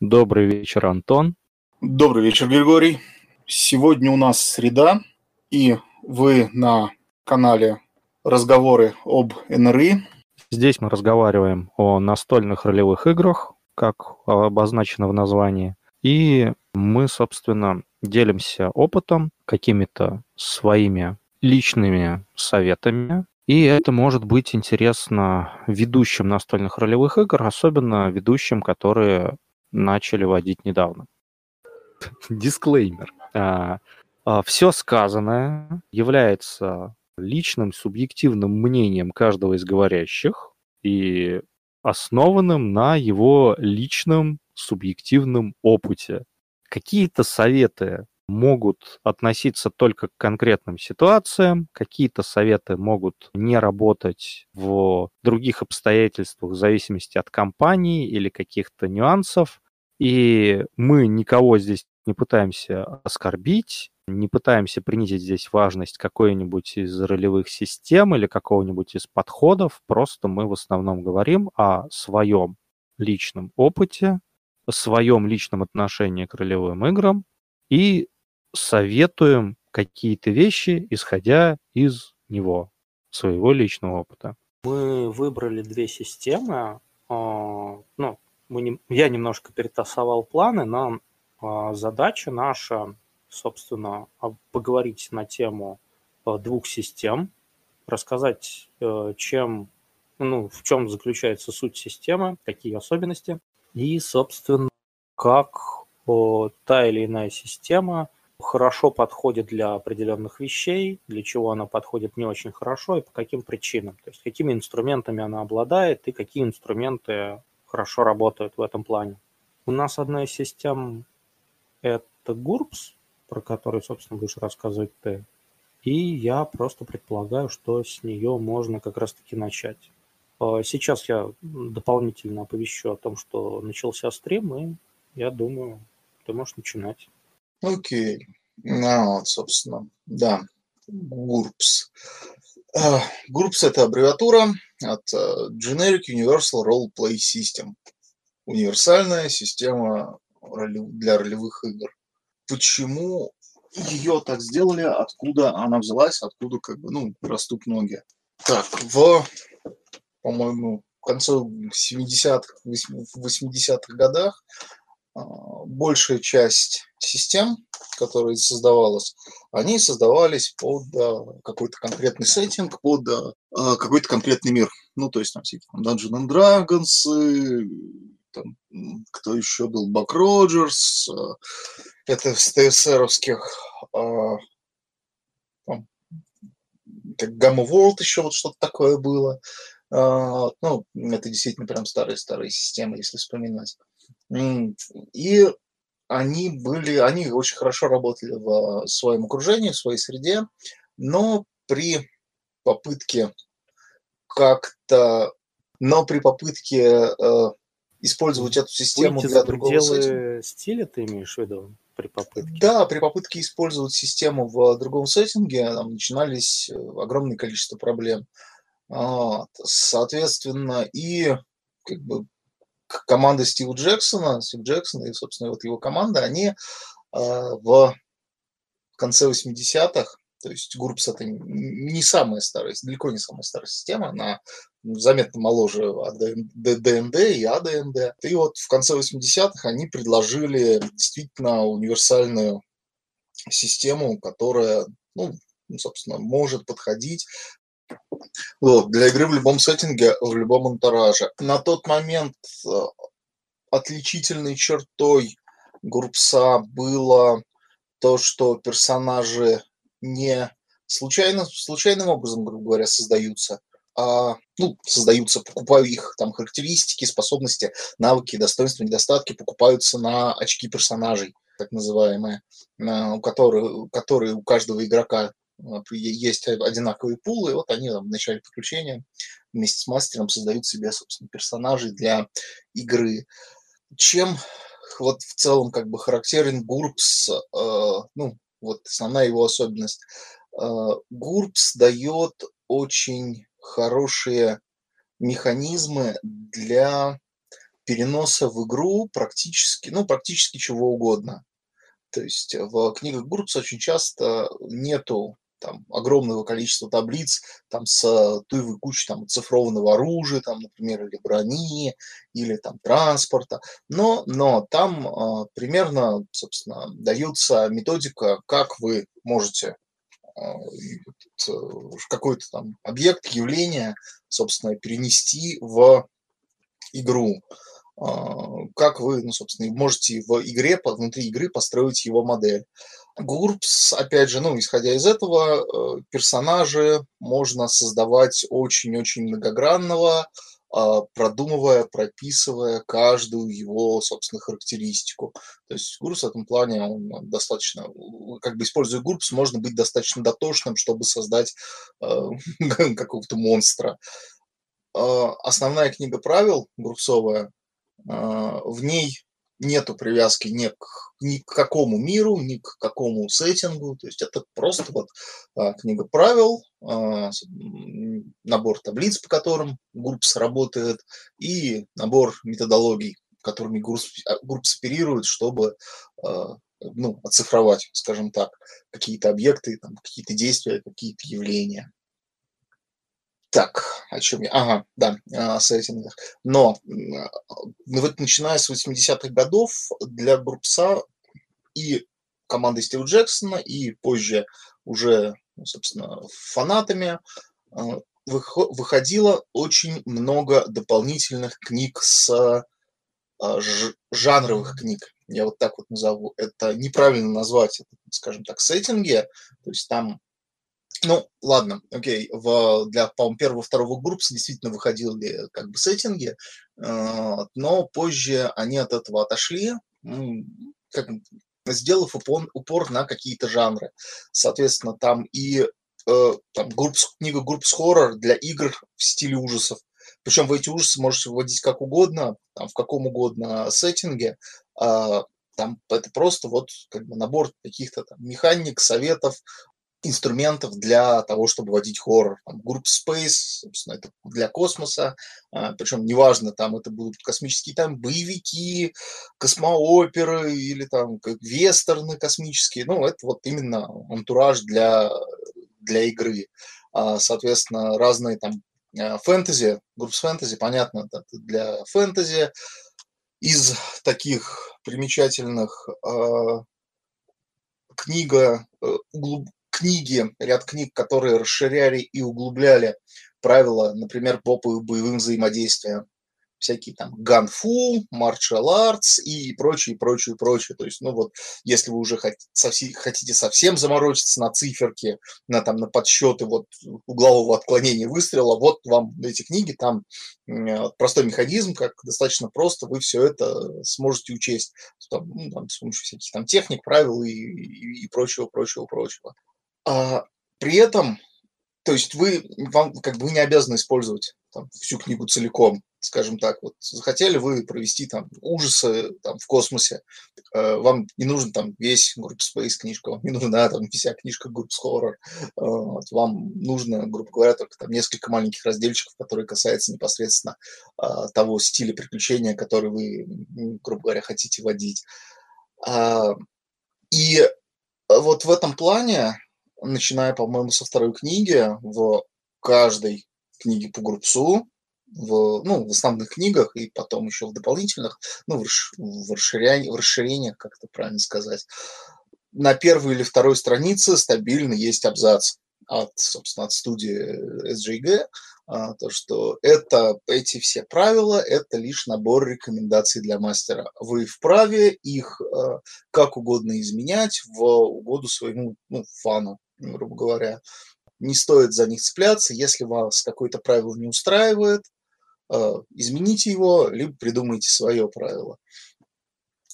Добрый вечер, Антон. Добрый вечер, Григорий. Сегодня у нас среда, и вы на канале «Разговоры об НРИ». Здесь мы разговариваем о настольных ролевых играх, как обозначено в названии. И мы, собственно, делимся опытом, какими-то своими личными советами. И это может быть интересно ведущим настольных ролевых игр, особенно ведущим, которые начали водить недавно. Дисклеймер. А, а, Все сказанное является личным субъективным мнением каждого из говорящих и основанным на его личном субъективном опыте. Какие-то советы могут относиться только к конкретным ситуациям, какие-то советы могут не работать в других обстоятельствах в зависимости от компании или каких-то нюансов. И мы никого здесь не пытаемся оскорбить, не пытаемся принизить здесь важность какой-нибудь из ролевых систем или какого-нибудь из подходов, просто мы в основном говорим о своем личном опыте, о своем личном отношении к ролевым играм и советуем какие-то вещи, исходя из него, своего личного опыта. Мы выбрали две системы. А, ну, мы не, я немножко перетасовал планы, но а, задача наша, собственно, поговорить на тему а, двух систем, рассказать, э, чем, ну, в чем заключается суть системы, какие особенности, и, собственно, как та или иная система хорошо подходит для определенных вещей, для чего она подходит не очень хорошо и по каким причинам. То есть какими инструментами она обладает и какие инструменты хорошо работают в этом плане. У нас одна из систем – это GURPS, про который, собственно, будешь рассказывать ты. И я просто предполагаю, что с нее можно как раз-таки начать. А сейчас я дополнительно оповещу о том, что начался стрим, и я думаю, ты можешь начинать. Окей. Ну, вот, собственно, да, GURPS. GURPS – это аббревиатура от э, Generic Universal Role Play System. Универсальная система для ролевых игр. Почему ее так сделали, откуда она взялась, откуда как бы, ну, растут ноги. Так, в, по-моему, конце 70-х, 80-х годах а, большая часть систем, которые создавалась, они создавались под а, какой-то конкретный сеттинг, под а, какой-то конкретный мир. Ну, то есть там всякие там, Dungeons and Dragons, там, кто еще был, Бак Роджерс, это с ТСРовских, как Gamma World еще вот что-то такое было. Ну, это действительно прям старые-старые системы, если вспоминать. И они были, они очень хорошо работали в своем окружении, в своей среде, но при попытке как-то, но при попытке э, использовать эту систему Выйти для другого сеттинга. стиля ты имеешь в виду? При попытке. Да, при попытке использовать систему в другом сеттинге там начинались э, огромное количество проблем. Вот. Соответственно, и как бы команда Стива Джексона, Стив Джексон и, собственно, вот его команда, они а, в конце 80-х, то есть GURPS это не самая старая, далеко не самая старая система, она заметно моложе ДНД и АДНД. И вот в конце 80-х они предложили действительно универсальную систему, которая, ну, собственно, может подходить вот, для игры в любом сеттинге, в любом антураже. На тот момент э, отличительной чертой Группса было то, что персонажи не случайно, случайным образом, грубо говоря, создаются, а, ну, создаются, покупаю их там характеристики, способности, навыки, достоинства, недостатки покупаются на очки персонажей, так называемые, у которых, которые у каждого игрока есть одинаковые пулы, и вот они там, в начале приключения вместе с мастером создают себе, собственно, персонажей для игры. Чем вот в целом как бы характерен Гурпс, э, ну, вот основная его особенность. Э, Гурпс дает очень хорошие механизмы для переноса в игру практически, ну, практически чего угодно. То есть в книгах Гурбс очень часто нету там огромного количества таблиц там с туевой кучей там цифрованного оружия, там, например, или брони, или там транспорта, но, но там э, примерно, собственно, дается методика, как вы можете э, какой-то там объект, явление, собственно, перенести в игру. А, как вы, ну, собственно, можете в игре, внутри игры построить его модель. Гурпс, опять же, ну, исходя из этого, э, персонажи можно создавать очень-очень многогранного, а, продумывая, прописывая каждую его, собственно, характеристику. То есть Гурпс в этом плане он достаточно, как бы используя Гурпс, можно быть достаточно дотошным, чтобы создать э, какого-то монстра. А, основная книга правил Гурпсовая, а, в ней нету привязки ни к, ни к какому миру, ни к какому сеттингу. То есть это просто вот а, книга правил, а, набор таблиц, по которым Гурпс работает, и набор методологий, которыми Гурпс, Гурпс оперирует, чтобы ну, оцифровать, скажем так, какие-то объекты, какие-то действия, какие-то явления. Так, о чем я? Ага, да, о сеттингах. Но ну, вот начиная с 80-х годов для Брупса и команды Стива Джексона, и позже уже, ну, собственно, фанатами э, выходило очень много дополнительных книг с жанровых книг. Я вот так вот назову. Это неправильно назвать, скажем так, сеттинги. То есть там ну, ладно, окей. В, для, по-моему, первого второго групп действительно выходили как бы сеттинги, э, но позже они от этого отошли, как, сделав упор, упор на какие-то жанры. Соответственно, там и э, там, групп, книга групп с хоррор для игр в стиле ужасов. Причем в эти ужасы можете вводить как угодно, там, в каком угодно сеттинге. Э, там это просто вот как бы набор каких-то там механик, советов, инструментов для того, чтобы водить хоррор. Там, Group Space, собственно, это для космоса, а, причем неважно, там это будут космические там боевики, космооперы или там как вестерны космические, ну, это вот именно антураж для, для игры. А, соответственно, разные там а, фэнтези, групп фэнтези, понятно, для фэнтези. Из таких примечательных книга э, книги, ряд книг, которые расширяли и углубляли правила, например, по боевым взаимодействиям. Всякие там ганфу, martial arts и прочее, прочее, прочее. То есть, ну вот, если вы уже хотите совсем заморочиться на циферки, на, там, на подсчеты вот углового отклонения выстрела, вот вам эти книги, там простой механизм, как достаточно просто вы все это сможете учесть там, ну, там, с помощью всяких там техник, правил и, и, и прочего, прочего, прочего. А, при этом, то есть вы, вам, как бы вы не обязаны использовать там, всю книгу целиком, скажем так. Вот захотели вы провести там ужасы там, в космосе, э, вам не нужен там весь Group Space книжка, вам не нужна там вся книжка Group Horror, э, вам нужно, грубо говоря, только там несколько маленьких разделчиков, которые касаются непосредственно э, того стиля приключения, который вы, грубо говоря, хотите водить. Э, и вот в этом плане начиная, по-моему, со второй книги, в каждой книге по Группсу, в, ну, в основных книгах и потом еще в дополнительных, ну, в, расширя... в расширениях, как это правильно сказать, на первой или второй странице стабильно есть абзац от, собственно, от студии SJG, а, то, что это, эти все правила – это лишь набор рекомендаций для мастера. Вы вправе их а, как угодно изменять в угоду своему ну, фану грубо говоря. Не стоит за них цепляться. Если вас какое-то правило не устраивает, э, измените его, либо придумайте свое правило.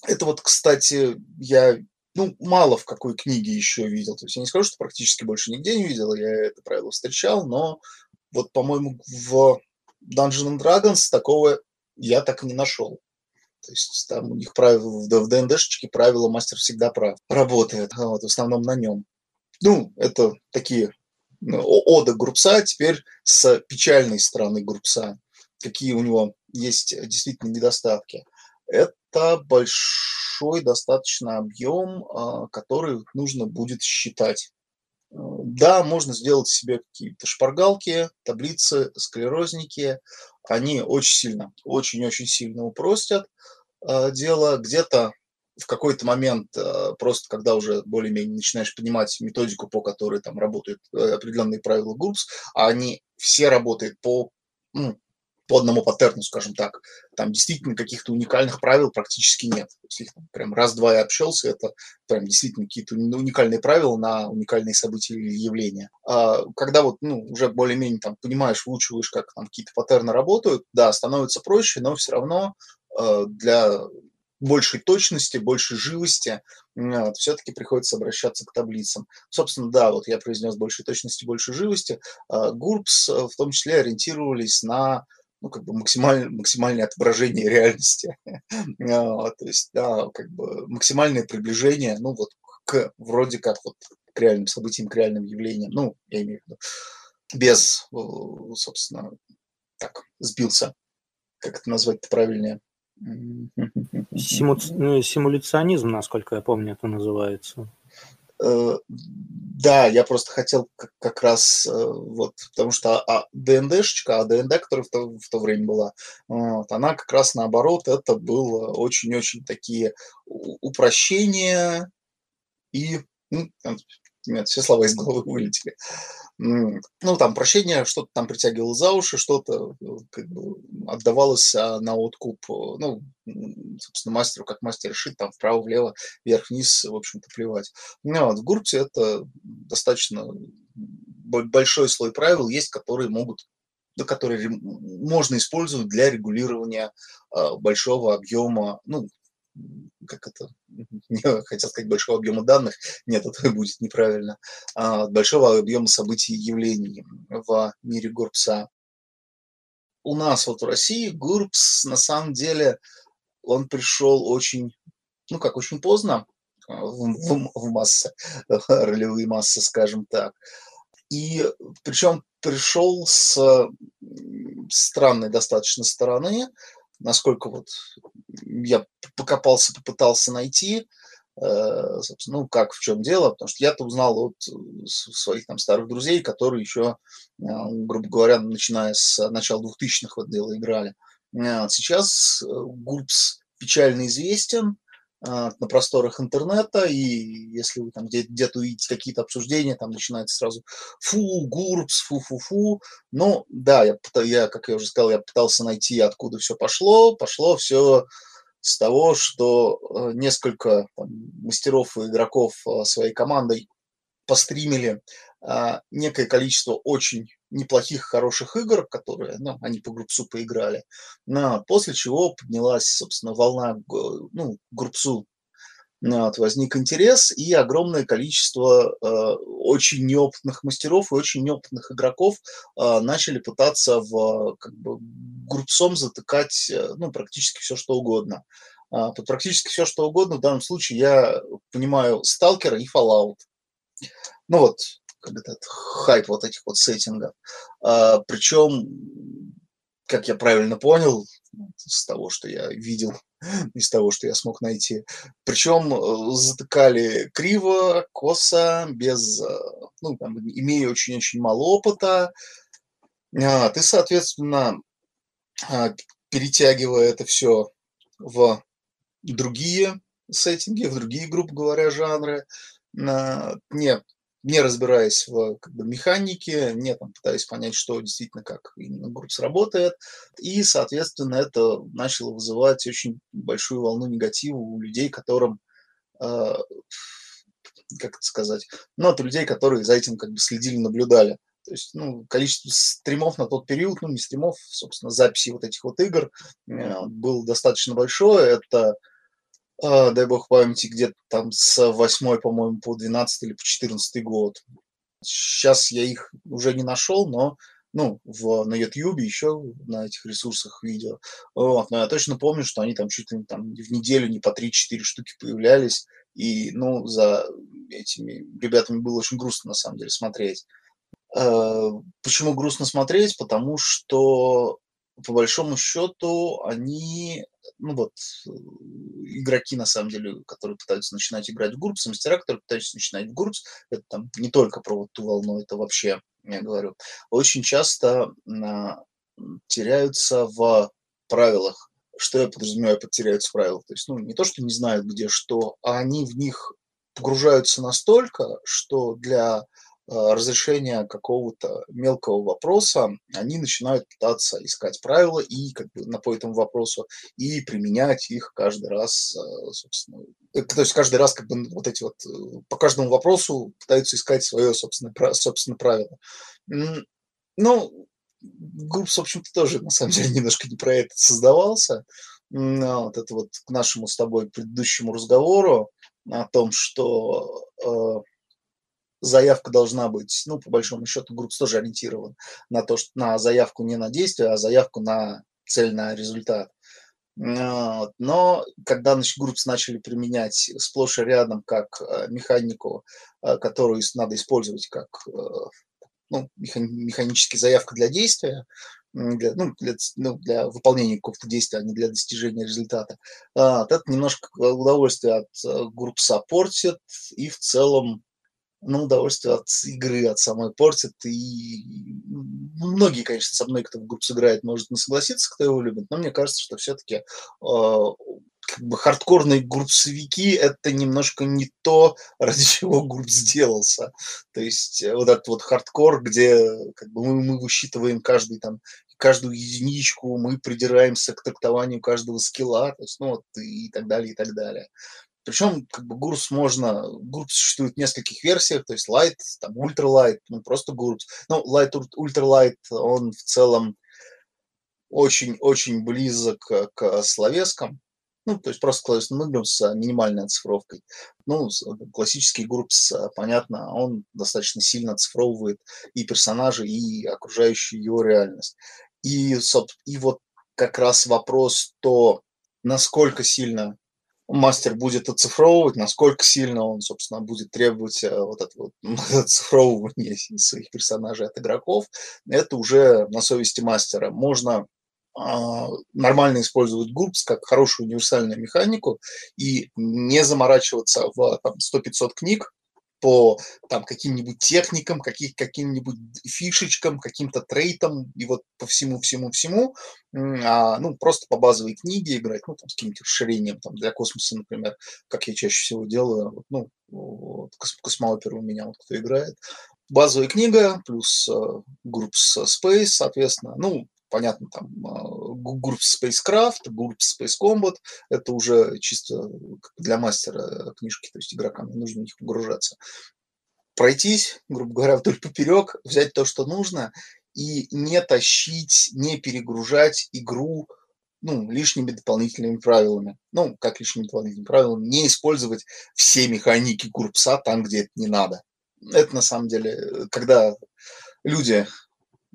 Это вот, кстати, я ну, мало в какой книге еще видел. То есть я не скажу, что практически больше нигде не видел, я это правило встречал, но вот, по-моему, в Dungeons and Dragons такого я так и не нашел. То есть там у них правила, в ДНДшечке правило мастер всегда прав. Работает, вот, в основном на нем ну, это такие ну, ода Группса, теперь с печальной стороны Группса. какие у него есть действительно недостатки. Это большой достаточно объем, а, который нужно будет считать. Да, можно сделать себе какие-то шпаргалки, таблицы, склерозники. Они очень сильно, очень-очень сильно упростят а, дело. Где-то в какой-то момент, а, просто когда уже более-менее начинаешь понимать методику, по которой там работают э, определенные правила групп, а они все работают по ну, по одному паттерну, скажем так. Там действительно каких-то уникальных правил практически нет. То есть их прям раз-два и общался, это прям действительно какие-то уникальные правила на уникальные события или явления. А когда вот ну, уже более-менее там понимаешь, выучиваешь, как там какие-то паттерны работают, да, становится проще, но все равно э, для большей точности, большей живости, вот, все-таки приходится обращаться к таблицам. Собственно, да, вот я произнес большей точности, большей живости. GURPS э, в том числе ориентировались на ну, как бы максималь, максимальное отображение реальности. А, то есть, да, как бы максимальное приближение, ну, вот к вроде как вот к реальным событиям, к реальным явлениям. Ну, я имею в виду, без, собственно, так, сбился. Как это назвать-то правильнее? Симу... Ну, симуляционизм, насколько я помню, это называется. Э, да, я просто хотел как раз, э, вот, потому что а, ДНДшечка, а ДНД, которая в то, в то время была, вот, она как раз наоборот, это было очень-очень такие упрощения и, ну, нет, все слова из головы вылетели. Ну, там прощение, что-то там притягивало за уши, что-то э, как бы отдавалось а, на откуп, э, ну, собственно, мастеру, как мастер решит, там вправо-влево, вверх-вниз, в общем-то, плевать. Ну, вот, в Гурте это достаточно большой слой правил есть, которые могут которые можно использовать для регулирования а, большого объема, ну, как это, не хотел сказать большого объема данных, нет, это будет неправильно, а, большого объема событий и явлений в мире Гурпса. У нас вот в России Гурпс на самом деле, он пришел очень, ну как, очень поздно а, в, в, в массы, ролевые массы, скажем так. И причем пришел с странной достаточно стороны, насколько вот я покопался, попытался найти, э, собственно, ну, как, в чем дело, потому что я-то узнал от э, своих там старых друзей, которые еще, э, грубо говоря, начиная с начала 2000-х в дело играли. Сейчас Гурпс печально известен, на просторах интернета, и если вы там где-то увидите какие-то обсуждения, там начинается сразу фу, гурпс, фу-фу-фу. Ну, да, я, я, как я уже сказал, я пытался найти, откуда все пошло. Пошло все с того, что э, несколько там, мастеров и игроков э, своей командой постримили а, некое количество очень неплохих, хороших игр, которые, ну, они по группсу поиграли, на, после чего поднялась, собственно, волна, ну, группсу вот, возник интерес и огромное количество э, очень неопытных мастеров и очень неопытных игроков э, начали пытаться в как бы группсом затыкать ну, практически все что угодно. Э, под практически все что угодно в данном случае я понимаю Сталкера и Fallout. Ну вот, этот хайп вот этих вот сеттингов. А, причем, как я правильно понял, с того, что я видел, из того, что я смог найти. Причем э, затыкали криво, косо, без, э, ну, там, имея очень-очень мало опыта. А, ты, соответственно, а, перетягивая это все в другие сеттинги, в другие, грубо говоря, жанры, не не разбираясь в как бы, механике, не там, пытаясь понять, что действительно как именно группс работает. И, соответственно, это начало вызывать очень большую волну негатива у людей, которым, э, как это сказать, ну, от людей, которые за этим как бы следили, наблюдали. То есть, ну, количество стримов на тот период, ну, не стримов, собственно, записи вот этих вот игр э, было достаточно большое. Это а, дай бог памяти, где-то там с 8, по-моему, по 12 или по 14 год. Сейчас я их уже не нашел, но ну, в, на YouTube еще на этих ресурсах видео. Вот, но я точно помню, что они там чуть ли там в неделю не по 3-4 штуки появлялись. И, ну, за этими ребятами было очень грустно, на самом деле, смотреть. Э, почему грустно смотреть? Потому что по большому счету, они, ну вот, игроки, на самом деле, которые пытаются начинать играть в Гурбс, мастера, которые пытаются начинать в Гурбс, это там не только про вот ту волну, это вообще, я говорю, очень часто а, теряются в правилах. Что я подразумеваю под теряются в правилах? То есть, ну, не то, что не знают, где что, а они в них погружаются настолько, что для разрешения какого-то мелкого вопроса, они начинают пытаться искать правила и как бы на по этому вопросу и применять их каждый раз, а, собственно. Э, то есть каждый раз как бы вот эти вот э, по каждому вопросу пытаются искать свое собственное, собственно правило. Ну, Группс, в общем-то, тоже на самом деле немножко не про это создавался. Вот это вот к нашему с тобой предыдущему разговору о том, что э, заявка должна быть, ну, по большому счету, группа тоже ориентирован на то, что на заявку не на действие, а заявку на цель, на результат. Но когда значит, группс начали применять сплошь и рядом как э, механику, э, которую надо использовать как э, ну, механически заявка для действия, для, ну, для, ну, для выполнения какого-то действия, а не для достижения результата. А, это немножко удовольствие от группса портит и в целом ну, удовольствие от игры, от самой портит. И многие, конечно, со мной, кто в группу сыграет, может не согласиться, кто его любит, но мне кажется, что все-таки э, как бы хардкорные GURPS овики это немножко не то, ради чего GURPS делался. То есть э, вот этот вот хардкор, где как бы мы, мы высчитываем каждый там каждую единичку, мы придираемся к трактованию каждого скилла, то есть, ну, вот, и так далее, и так далее. Причем как бы GURPS можно, GURPS существует в нескольких версиях, то есть Light, там Light, ну просто GURPS. Ну, Light, Light, он в целом очень-очень близок к словескам, ну, то есть просто словесным играм с минимальной оцифровкой. Ну, классический GURPS, понятно, он достаточно сильно оцифровывает и персонажей, и окружающую его реальность. И, и вот как раз вопрос то, насколько сильно мастер будет оцифровывать, насколько сильно он, собственно, будет требовать э, вот этого оцифровывания своих персонажей от игроков, это уже на совести мастера. Можно а, нормально использовать GURPS как хорошую универсальную механику и не заморачиваться в 100-500 книг, по там, каким-нибудь техникам, каких, каким-нибудь фишечкам, каким-то трейтам и вот по всему-всему-всему, а, ну, просто по базовой книге играть, ну, там, с каким-то расширением, там, для космоса, например, как я чаще всего делаю, вот, ну, вот, космоопера у меня, вот, кто играет, базовая книга плюс Groups Space, соответственно, ну, понятно, там Group Spacecraft, Group Space Combat, это уже чисто для мастера книжки, то есть игрокам не нужно в них погружаться. Пройтись, грубо говоря, вдоль поперек, взять то, что нужно, и не тащить, не перегружать игру ну, лишними дополнительными правилами. Ну, как лишними дополнительными правилами, не использовать все механики Гурпса там, где это не надо. Это на самом деле, когда люди,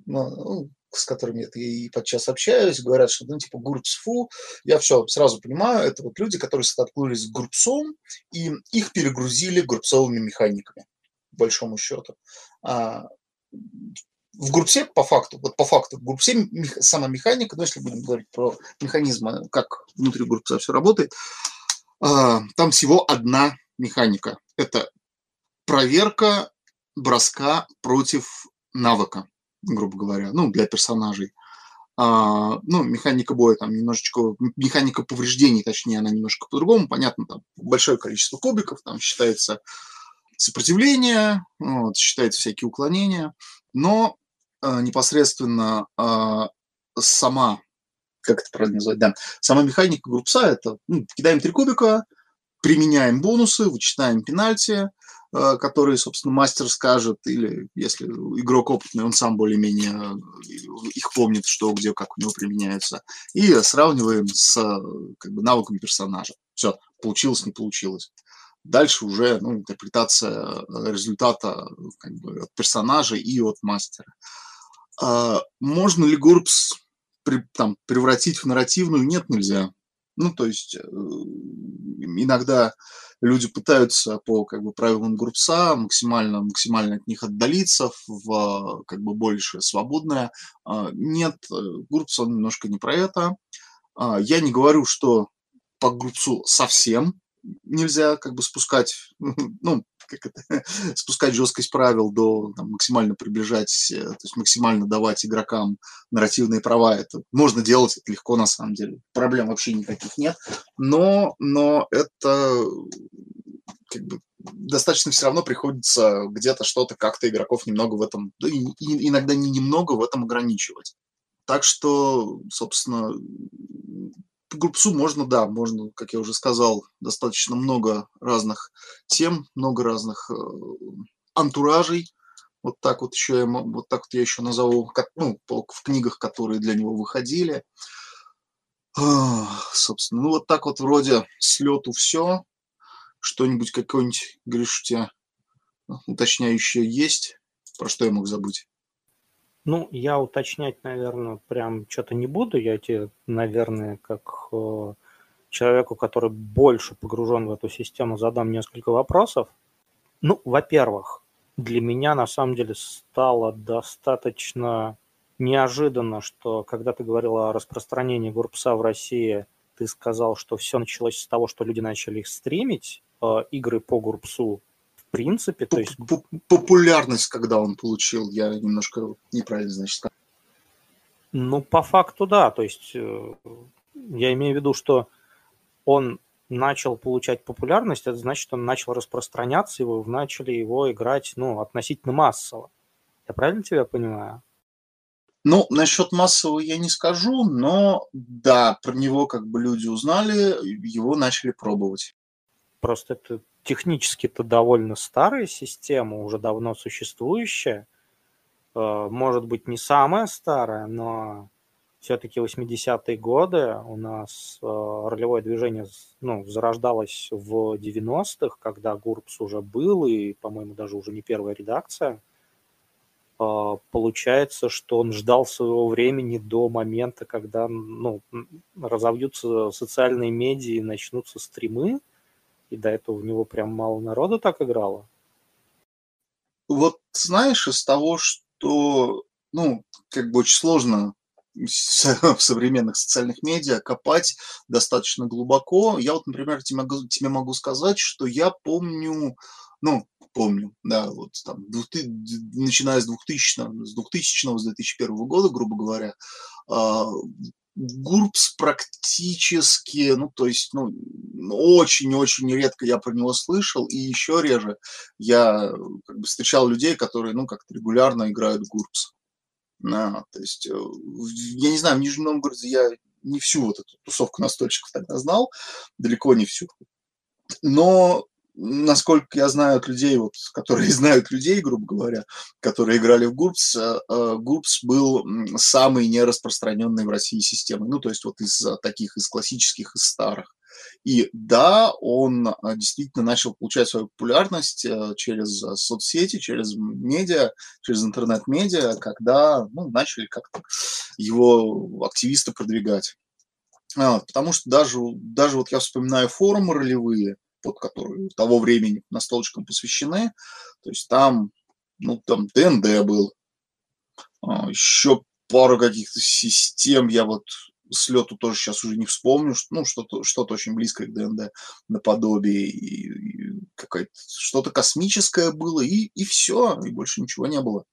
ну, с которыми я и подчас общаюсь, говорят, что, ну, типа, гурпс фу, я все сразу понимаю, это вот люди, которые столкнулись с гурпсом, и их перегрузили гурпсовыми механиками, большому счету. А, в группсе, по факту, вот по факту, в группсе сама механика, ну, если будем говорить про механизмы, как внутри группса все работает, а, там всего одна механика. Это проверка броска против навыка грубо говоря, ну, для персонажей. А, ну, механика боя там немножечко, механика повреждений, точнее, она немножко по-другому, понятно, там большое количество кубиков, там считается сопротивление, вот, считается всякие уклонения, но а, непосредственно а, сама, как это правильно назвать, да, сама механика группса, это ну, кидаем три кубика, применяем бонусы, вычитаем пенальти, которые, собственно, мастер скажет, или если игрок опытный, он сам более-менее э, их помнит, что, где, как у него применяется, и сравниваем с как бы, навыками персонажа. Все, получилось, не получилось. Дальше уже ну, интерпретация э, результата как бы, от персонажа и от мастера. А можно ли Гурбс при, там, превратить в нарративную? Нет, нельзя. Ну, то есть иногда люди пытаются по как бы, правилам группса максимально, максимально от них отдалиться в как бы больше свободное. А, нет, группс он немножко не про это. А, я не говорю, что по группсу совсем нельзя как бы спускать, ну, как это, спускать жесткость правил до там, максимально приближать, э, то есть максимально давать игрокам нарративные права. Это можно делать, это легко на самом деле. Проблем вообще никаких нет. Но, но это как бы достаточно все равно приходится где-то что-то как-то игроков немного в этом, да, и, и иногда не немного в этом ограничивать. Так что, собственно, по группсу можно, да, можно, как я уже сказал, достаточно много разных тем, много разных э, антуражей. Вот так вот еще я, вот так вот я еще назову, как, ну, в книгах, которые для него выходили. А, собственно, ну вот так вот вроде слету все. Что-нибудь какое-нибудь, тебя уточняющее есть? Про что я мог забыть? Ну, я уточнять, наверное, прям что-то не буду. Я тебе, наверное, как э, человеку, который больше погружен в эту систему, задам несколько вопросов. Ну, во-первых, для меня на самом деле стало достаточно неожиданно, что когда ты говорил о распространении Гурпса в России, ты сказал, что все началось с того, что люди начали их стримить, э, игры по Гурпсу, принципе, то есть... Популярность, когда он получил, я немножко неправильно, значит, сказал. Ну, по факту, да. То есть э, я имею в виду, что он начал получать популярность, это значит, он начал распространяться, его начали его играть, ну, относительно массово. Я правильно тебя понимаю? Ну, насчет массового я не скажу, но да, про него как бы люди узнали, его начали пробовать. Просто это технически-то довольно старая система, уже давно существующая. Э, может быть, не самая старая, но все-таки 80-е годы у нас э, ролевое движение ну, зарождалось в 90-х, когда ГУРПС уже был, и, по-моему, даже уже не первая редакция. Э, получается, что он ждал своего времени до момента, когда ну, разовьются социальные медиа и начнутся стримы, и до этого в него прям мало народу так играло? Вот знаешь, из того, что, ну, как бы очень сложно в современных социальных медиа копать достаточно глубоко. Я вот, например, тебе могу, тебе могу сказать, что я помню, ну, помню, да, вот там, начиная с 2000, с 2000 с 2001 года, грубо говоря, GURPS практически, ну, то есть, ну, очень-очень редко я про него слышал, и еще реже я как бы, встречал людей, которые, ну, как-то регулярно играют в GURPS. Да, то есть, э, я не знаю, в Нижнем Новгороде я не всю вот эту тусовку настольщиков тогда знал, далеко не всю. Но насколько я знаю от людей, вот, которые знают людей, грубо говоря, которые играли в GURPS, э, э, GURPS был самый нераспространенный в России системой. Ну, то есть вот из таких, из классических, из старых. И да, он э, действительно начал получать свою популярность через соцсети, через медиа, через интернет-медиа, когда ну, начали как-то его активисты продвигать. А, потому что даже, даже вот я вспоминаю форумы ролевые, под которые того времени настолочкам посвящены. То есть там, ну, там ДНД был, а, еще пару каких-то систем, я вот с лету тоже сейчас уже не вспомню, ну, что-то что очень близкое к ДНД наподобие, и, и какое-то что-то космическое было, и, и все, и больше ничего не было.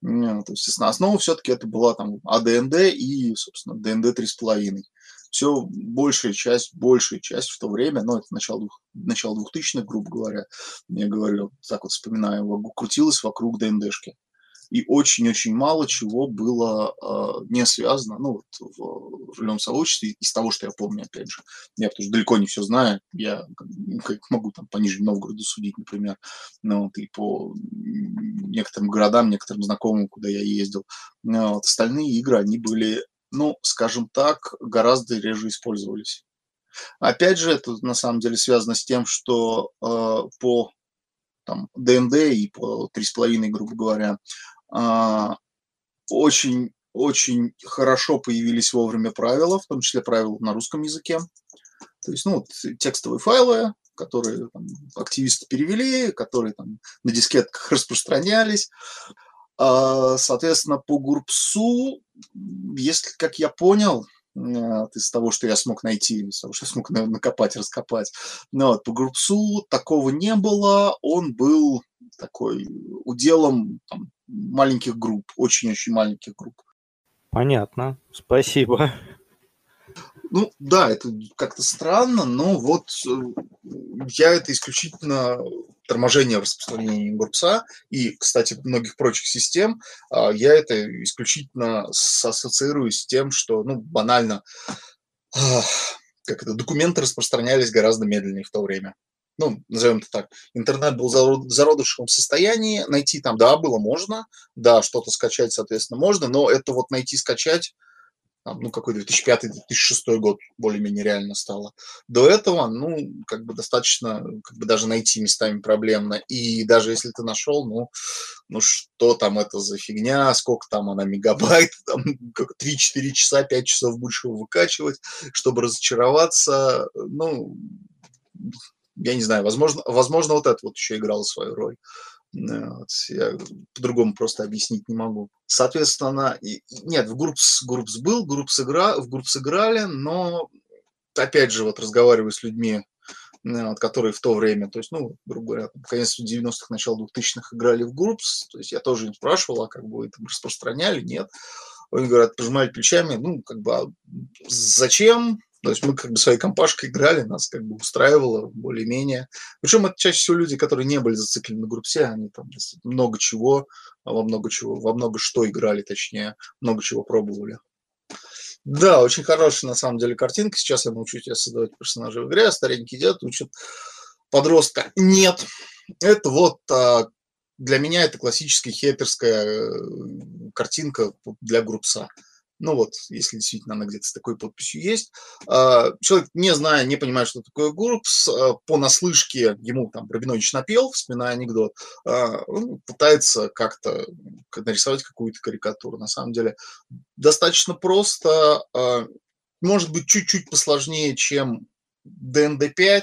То есть, основа все-таки это была там АДНД и, собственно, ДНД 3,5 все большая часть, большая часть в то время, ну, это начало, двух, начало 2000-х, грубо говоря, я говорю, так вот вспоминаю, крутилась вокруг ДНДшки. И очень-очень мало чего было э, не связано, ну, вот в, рулевом сообществе, из того, что я помню, опять же. Я потому что далеко не все знаю, я как могу там по Нижнему Новгороду судить, например, ну, вот, и по некоторым городам, некоторым знакомым, куда я ездил. Но вот остальные игры, они были ну, скажем так, гораздо реже использовались. Опять же, это на самом деле связано с тем, что э, по там, ДНД и по 3,5, грубо говоря, э, очень, очень хорошо появились вовремя правила, в том числе правила на русском языке. То есть, ну, текстовые файлы, которые там, активисты перевели, которые там, на дискетках распространялись. А, соответственно, по Гурпсу, если, как я понял, из того, что я смог найти, из того, что я смог накопать, раскопать. Но вот, по Группсу такого не было, он был такой уделом там, маленьких групп, очень-очень маленьких групп. Понятно, спасибо. Ну да, это как-то странно, но вот э, я это исключительно торможение распространения Гурпса и, кстати, многих прочих систем, а, я это исключительно ассоциирую с тем, что, ну, банально, как это, документы распространялись гораздо медленнее в то время. Ну, назовем это так. Интернет был в зародышевом состоянии, найти там, да, было можно, да, что-то скачать, соответственно, можно, но это вот найти, скачать, там, ну, какой 2005-2006 год более-менее реально стало. До этого, ну, как бы достаточно, как бы даже найти местами проблемно. И даже если ты нашел, ну, ну что там это за фигня, сколько там она мегабайт, там, 3-4 часа, 5 часов будешь его выкачивать, чтобы разочароваться, ну, я не знаю, возможно, возможно вот это вот еще играло свою роль. Вот, я по-другому просто объяснить не могу. Соответственно, нет, в GURPS, GURPS был, GURPS игра, в GURPS играли, но опять же, вот разговариваю с людьми, вот, которые в то время, то есть, ну, грубо говоря, конец 90-х, начало 2000-х играли в Группс, то есть я тоже им спрашивал, а как бы это распространяли, нет. Они говорят, пожимали плечами, ну, как бы, а зачем, то есть мы как бы своей компашкой играли, нас как бы устраивало более-менее. Причем это чаще всего люди, которые не были зациклены на группе, они там много чего, а во много чего, во много что играли, точнее, много чего пробовали. Да, очень хорошая на самом деле картинка. Сейчас я научу тебя создавать персонажей в игре, а старенький дед учит подростка. Нет, это вот а, для меня это классическая хеперская э, картинка для группса ну вот, если действительно она где-то с такой подписью есть, а, человек, не зная, не понимая, что такое ГУРПС, а, по наслышке ему там Рабинович напел, вспоминая анекдот, а, он пытается как-то нарисовать какую-то карикатуру. На самом деле достаточно просто, может быть, чуть-чуть посложнее, чем DND5,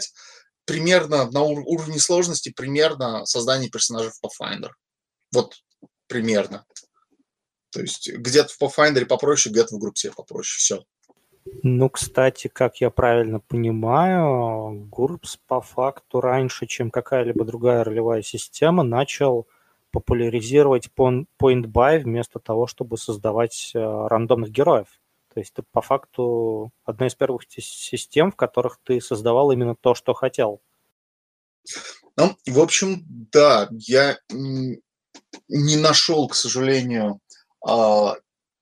примерно на уровне сложности, примерно создание персонажа в Pathfinder. Вот примерно. То есть где-то в Pathfinder попроще, где-то в группе попроще. Все. Ну, кстати, как я правильно понимаю, GURPS по факту раньше, чем какая-либо другая ролевая система, начал популяризировать point buy вместо того, чтобы создавать э, рандомных героев. То есть это по факту одна из первых систем, в которых ты создавал именно то, что хотел. Ну, в общем, да, я не нашел, к сожалению,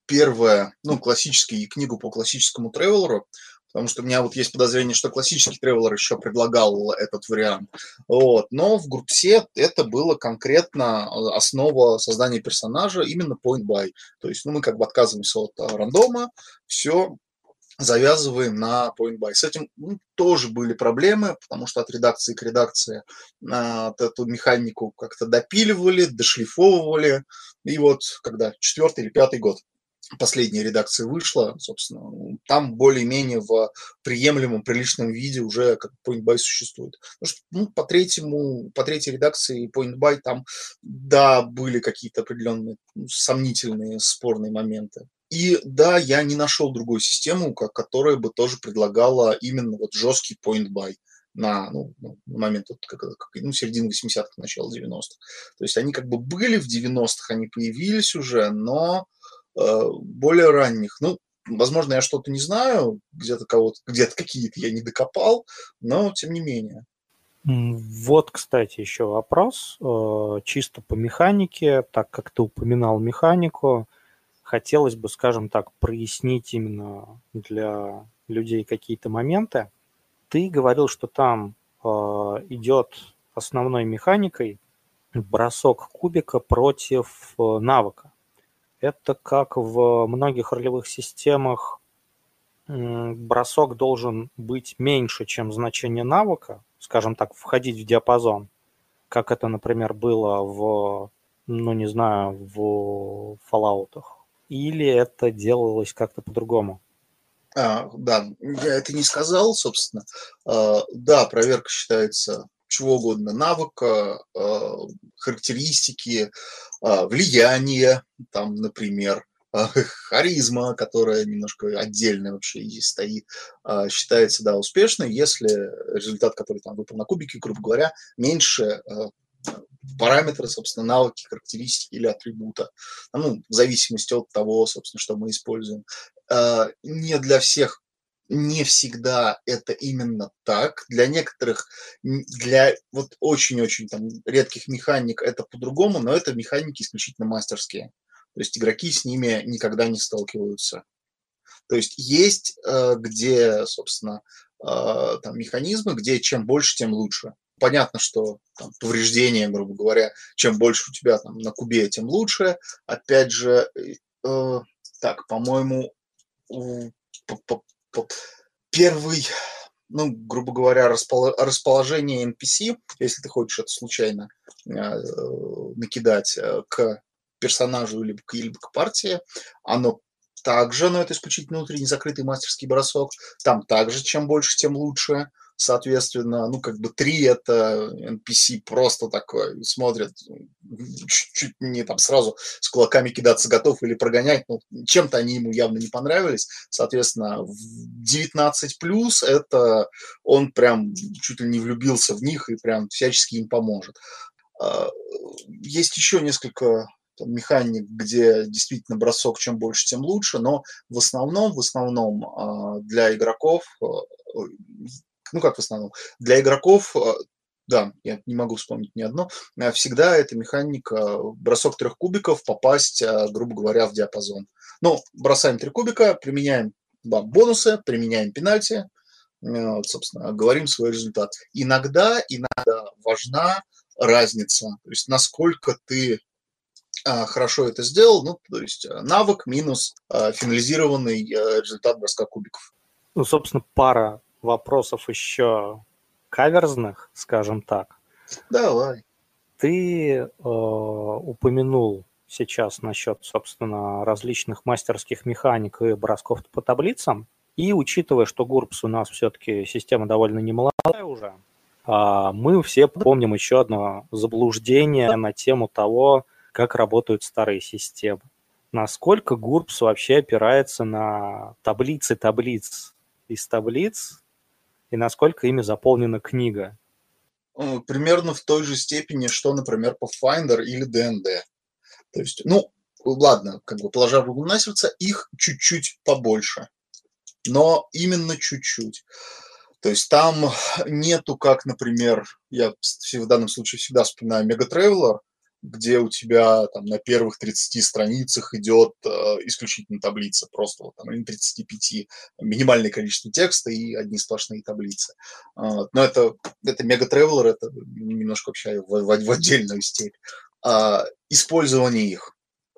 первое, ну, классический, книгу по классическому тревелеру, потому что у меня вот есть подозрение, что классический тревелер еще предлагал этот вариант. Вот. Но в группсе это было конкретно а, основа создания персонажа именно point by. То есть ну, мы как бы отказываемся от а, рандома, все завязываем на point by. С этим ну, тоже были проблемы, потому что от редакции к редакции а, вот эту механику как-то допиливали, дошлифовывали. И вот когда четвертый или пятый год последняя редакция вышла, собственно, там более-менее в приемлемом, приличном виде уже как Point Buy существует. Потому что ну, по, третьему, по третьей редакции Point Buy там, да, были какие-то определенные ну, сомнительные, спорные моменты. И да, я не нашел другую систему, которая бы тоже предлагала именно вот жесткий point buy на, ну, ну момент вот, как, как, ну, середины 80-х, начала 90-х. То есть они как бы были в 90-х, они появились уже, но э, более ранних. Ну, возможно, я что-то не знаю, где-то кого-то, где-то какие-то я не докопал, но тем не менее. Вот, кстати, еще вопрос, э, чисто по механике, так как ты упоминал механику, хотелось бы, скажем так, прояснить именно для людей какие-то моменты. Ты говорил, что там э, идет основной механикой бросок кубика против э, навыка. Это как в многих ролевых системах бросок должен быть меньше, чем значение навыка, скажем так, входить в диапазон, как это, например, было в, ну не знаю, в Fallout'ах или это делалось как-то по-другому? А, да, я это не сказал, собственно. А, да, проверка считается чего угодно, навыка, а, характеристики, а, влияние, там, например, а, харизма, которая немножко отдельно вообще и стоит, а, считается, да, успешной, если результат, который там выпал на кубике, грубо говоря, меньше а, параметры, собственно, навыки, характеристики или атрибута, ну, в зависимости от того, собственно, что мы используем. Не для всех не всегда это именно так. Для некоторых, для вот очень-очень там редких механик это по-другому, но это механики исключительно мастерские. То есть игроки с ними никогда не сталкиваются. То есть есть э, где, собственно, э, там механизмы, где чем больше, тем лучше. Понятно, что там, повреждения, грубо говоря, чем больше у тебя там на кубе, тем лучше. Опять же, э, так, по-моему, первый, ну, грубо говоря, расположение NPC, если ты хочешь это случайно накидать к персонажу либо, либо к партии. Оно также, но это исключительно внутренний закрытый мастерский бросок. Там также чем больше, тем лучше. Соответственно, ну, как бы три это NPC просто такой, смотрят, чуть не там сразу с кулаками кидаться готов или прогонять, ну, чем-то они ему явно не понравились. Соответственно, в 19 плюс это он прям чуть ли не влюбился в них и прям всячески им поможет. А, есть еще несколько там, механик, где действительно бросок чем больше, тем лучше, но в основном, в основном а, для игроков, а, ну как в основном, для игроков а, да, я не могу вспомнить ни одно, всегда эта механика бросок трех кубиков попасть, грубо говоря, в диапазон. Ну, бросаем три кубика, применяем бонусы, применяем пенальти, вот, собственно, говорим свой результат. Иногда, иногда важна разница, то есть насколько ты хорошо это сделал, ну, то есть э, навык минус финализированный э, результат броска кубиков. Ну, собственно, пара вопросов еще каверзных, скажем так. Давай. Ты э, упомянул сейчас насчет, собственно, различных мастерских механик и бросков по таблицам. И учитывая, что ГУРПС у нас все-таки система довольно немолодая уже, а, мы все помним еще одно заблуждение на тему того, как работают старые системы. Насколько GURPS вообще опирается на таблицы таблиц из таблиц, и насколько ими заполнена книга? Э, примерно в той же степени, что, например, Pathfinder или D&D. То есть, ну, ладно, как бы положа руку на сердце, их чуть-чуть побольше. Но именно чуть-чуть. То есть там нету, как, например, я в данном случае всегда вспоминаю Mega Traveler, где у тебя там на первых 30 страницах идет э, исключительно таблица, просто вот там или 35, минимальное количество текста и одни сплошные таблицы. Э, но это, это мега тревелер, это немножко вообще в, в, в отдельную степь. Э, использование их.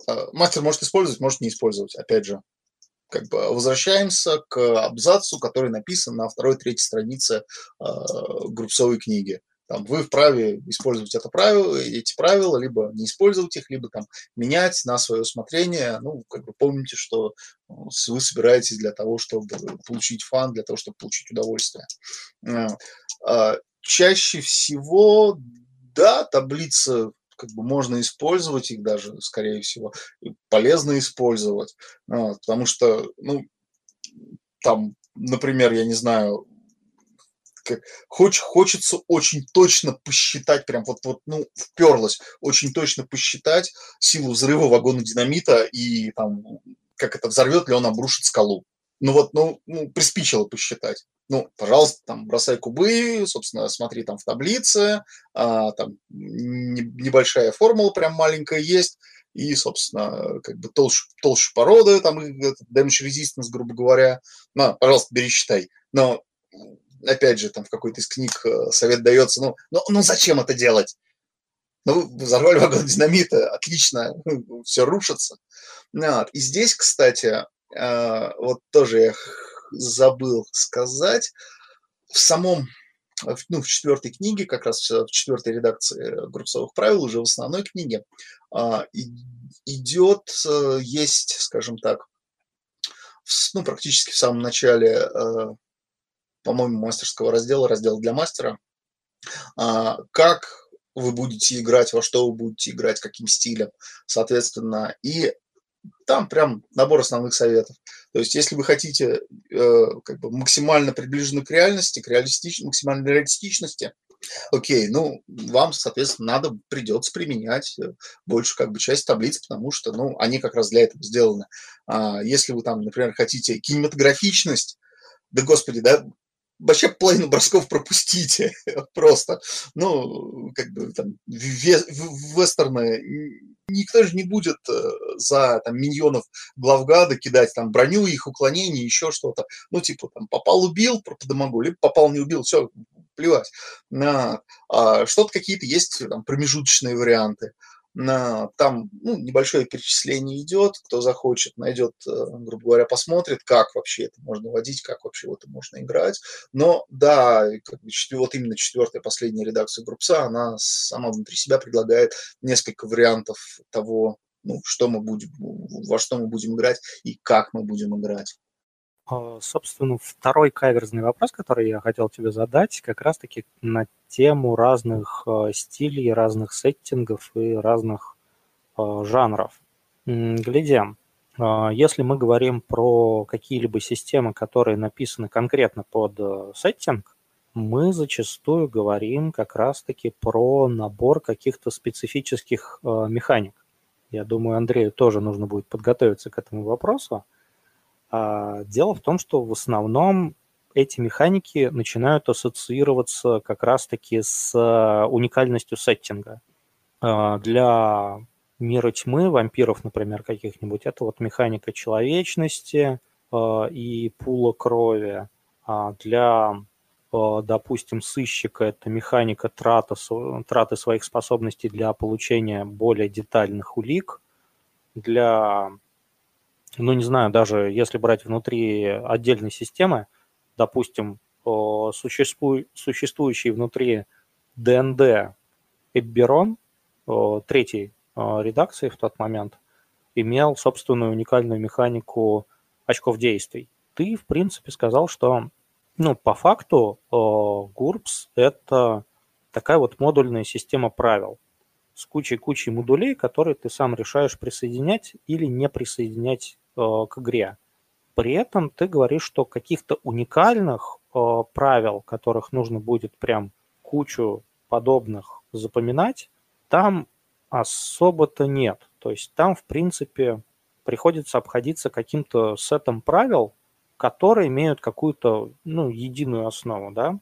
Э, мастер может использовать, может не использовать, опять же. Как бы возвращаемся к абзацу, который написан на второй-третьей странице э, группсовой книги там, вы вправе использовать это правило, эти правила, либо не использовать их, либо там, менять на свое усмотрение. Ну, как бы помните, что э, вы собираетесь для того, чтобы получить фан, для того, чтобы получить удовольствие. Э, а, чаще всего, да, таблицы как бы можно использовать их даже, скорее всего, полезно использовать, потому что, ну, там, например, я не знаю, хоч, хочется очень точно посчитать, прям вот, вот, ну, вперлось, очень точно посчитать силу взрыва вагона динамита и там, как это, взорвет ли он, обрушит скалу. Ну вот, ну, ну приспичило посчитать. Ну, пожалуйста, там, бросай кубы, собственно, смотри там в таблице, а, там не, небольшая формула прям маленькая есть, и, собственно, как бы толще, толще породы, там, damage resistance, грубо говоря. На, пожалуйста, бери, считай. Но опять же, там в какой-то из книг э, совет дается, ну, ну, ну зачем это делать? Ну, взорвали вагон динамита, отлично, все рушится. Вот. И здесь, кстати, э, вот тоже я забыл сказать, в самом, ну, в четвертой книге, как раз в четвертой редакции группсовых правил, уже в основной книге, а, идет, э, есть, скажем так, ну, практически в самом начале, э, по-моему, мастерского раздела, раздела для мастера, а, как вы будете играть, во что вы будете играть, каким стилем, соответственно. И там прям набор основных советов. То есть, если вы хотите э, как бы максимально приближены к реальности, к реалистич... максимальной реалистичности, окей, ну, вам, соответственно, надо, придется применять э, большую как бы часть таблиц, потому что, ну, они как раз для этого сделаны. А если вы там, например, хотите кинематографичность, да господи, да, вообще половину бросков пропустите просто. Ну, как бы там вестерны никто же не будет э, за там, миньонов главгада кидать там броню, их уклонение, еще что-то. Ну, типа, там, попал, убил, подомогу, либо попал, не убил, все, плевать. На, а, что-то какие-то есть там, промежуточные варианты там ну, небольшое перечисление идет, кто захочет, найдет, э, грубо говоря, посмотрит, как вообще это можно водить, как вообще в это можно играть. Но да, как бы, вот именно четвертая, последняя редакция Группса, она сама внутри себя предлагает несколько вариантов того, ну, что мы будем, во что мы будем играть и как мы будем играть. А, собственно, второй каверзный вопрос, который я хотел тебе задать, как раз-таки на тему разных а, стилей, разных сеттингов и разных а, жанров. Гляди, если мы говорим про какие-либо системы, которые написаны конкретно под сеттинг, мы зачастую говорим как раз-таки про набор каких-то специфических механик. Я думаю, Андрею тоже нужно будет подготовиться к этому вопросу. А, дело в том, что в основном эти механики начинают ассоциироваться как раз-таки с а, уникальностью сеттинга. А, для мира тьмы, вампиров, например, каких-нибудь, это вот механика человечности и пула крови. Для, допустим, сыщика это механика трата, траты своих способностей для получения более детальных улик. Для ну, не знаю, даже если брать внутри отдельной системы, допустим, существу, существующий внутри ДНД Эбберон, третьей редакции в тот момент, имел собственную уникальную механику очков действий. Ты, в принципе, сказал, что ну, по факту GURPS – это такая вот модульная система правил с кучей-кучей модулей, которые ты сам решаешь присоединять или не присоединять к игре. При этом ты говоришь, что каких-то уникальных э, правил, которых нужно будет прям кучу подобных запоминать, там особо-то нет. То есть там, в принципе, приходится обходиться каким-то сетом правил, которые имеют какую-то ну, единую основу, да?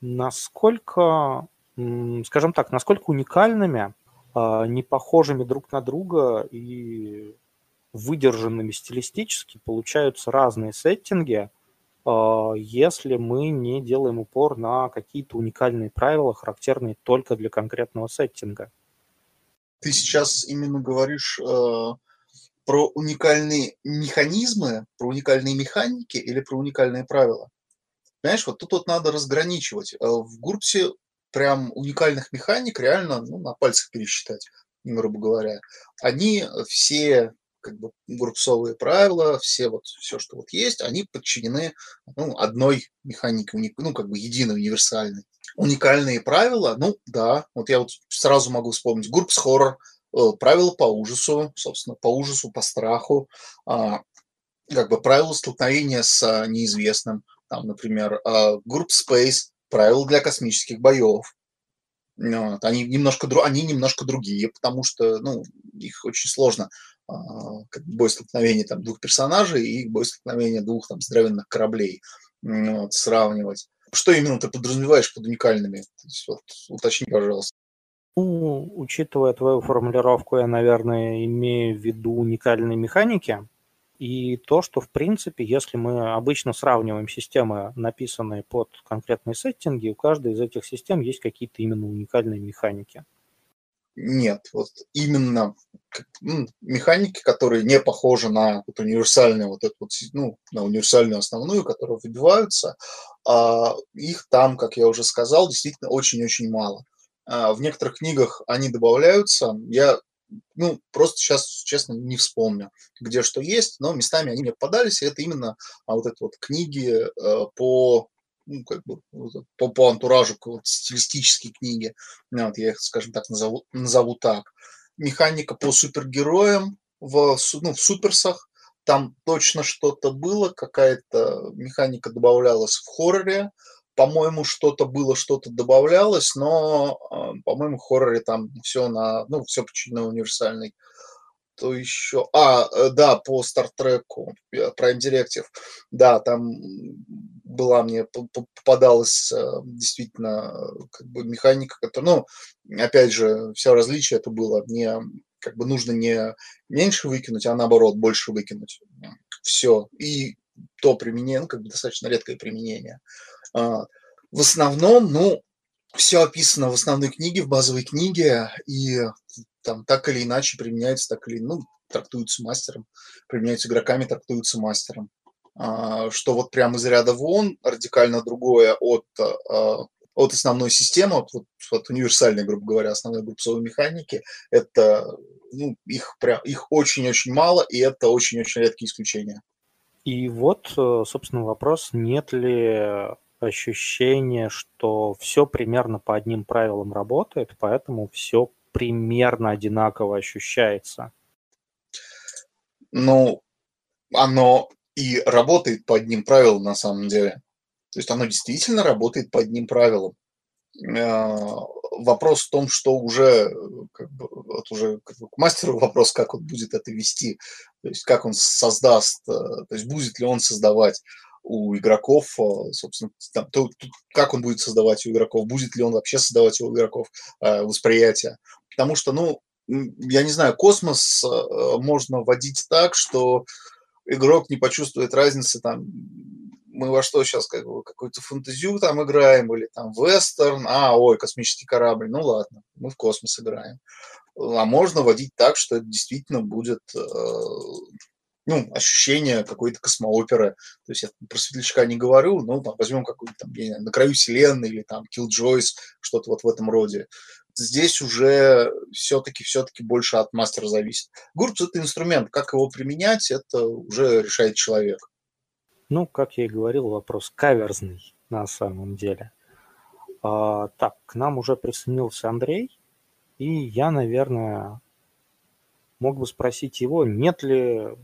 Насколько, скажем так, насколько уникальными, э, не похожими друг на друга и выдержанными стилистически получаются разные сеттинги, а, если мы не делаем упор на какие-то уникальные правила, характерные только для конкретного сеттинга. Ты сейчас именно говоришь э, про уникальные механизмы, про уникальные механики или про уникальные правила? Понимаешь, вот тут вот надо разграничивать. Э, в Гурпсе прям уникальных механик реально ну, на пальцах пересчитать, грубо говоря. Они все как бы группсовые правила, все вот, все, что вот есть, они подчинены ну, одной механике, ну, как бы единой, универсальной. Уникальные правила, ну, да, вот я вот сразу могу вспомнить, группс хоррор, э, правила по ужасу, собственно, по ужасу, по страху, а, как бы правила столкновения с а, неизвестным, там, например, а, Group Space, правила для космических боев, вот. Они немножко, они немножко другие, потому что ну, их очень сложно как бой столкновения там, двух персонажей и бой столкновения двух там, здоровенных кораблей вот, сравнивать. Что именно ты подразумеваешь под уникальными? Вот, уточни, пожалуйста. Ну, учитывая твою формулировку, я, наверное, имею в виду уникальные механики. И то, что, в принципе, если мы обычно сравниваем системы, написанные под конкретные сеттинги, у каждой из этих систем есть какие-то именно уникальные механики. Нет, вот именно ну, механики, которые не похожи на вот универсальную вот эту вот, ну, на универсальную основную, которые выбиваются, а их там, как я уже сказал, действительно очень-очень мало. А в некоторых книгах они добавляются. Я ну, просто сейчас, честно, не вспомню, где что есть, но местами они мне попадались, и это именно а, вот это вот книги э, по ну, как бы, по, по антуражу, вот, стилистические книги, ну, вот я их, скажем так, назову, назову так. Механика по супергероям в, ну, в суперсах, там точно что-то было, какая-то механика добавлялась в хорроре, по-моему, что-то было, что-то добавлялось, но, а, по-моему, в хорроре там все на, ну, все подчинено универсальной. То еще, а, э, да, по Стартреку, Prime Directive, да, там была мне попадалась э, действительно как бы механика, которая, ну, опять же, все различие это было не как бы нужно не меньше выкинуть, а наоборот больше выкинуть. Все. И то применение, ну, как бы достаточно редкое применение. А, в основном, ну, все описано в основной книге, в базовой книге, и там так или иначе применяется, так или ну, трактуется мастером, применяются игроками, трактуются мастером. А, что вот прямо из ряда вон, радикально другое от, а, от основной системы, от, от универсальной, грубо говоря, основной группсовой механики, это ну, их, прям, их очень-очень мало, и это очень-очень редкие исключения. И вот, э, собственно, вопрос, нет ли ощущение, что все примерно по одним правилам работает, поэтому все примерно одинаково ощущается. Ну, оно и работает по одним правилам на самом деле. То есть оно действительно работает по одним правилам. Э, вопрос в том, что уже, как бы, вот уже к мастеру вопрос, как он будет это вести, то есть как он создаст, э, то есть будет ли он создавать у игроков, а, собственно, там, то, то, как он будет создавать у игроков, будет ли он вообще создавать у игроков э, восприятие. Потому что, ну, я не знаю, космос э, можно вводить так, что игрок не почувствует разницы, там, мы во что сейчас, как бы, какую-то фантазию там играем, или там вестерн, а, ой, космический корабль, ну ладно, мы в космос играем. А можно водить так, что это действительно будет э, ну, ощущение какой-то космооперы. То есть я про светлячка не говорю, но там, возьмем какой-то там, на краю вселенной или там Killjoys, что-то вот в этом роде. Здесь уже все-таки все-таки больше от мастера зависит. Гурпс это инструмент, как его применять, это уже решает человек. Ну, как я и говорил, вопрос каверзный на самом деле. А, так, к нам уже присоединился Андрей, и я, наверное, мог бы спросить его, нет ли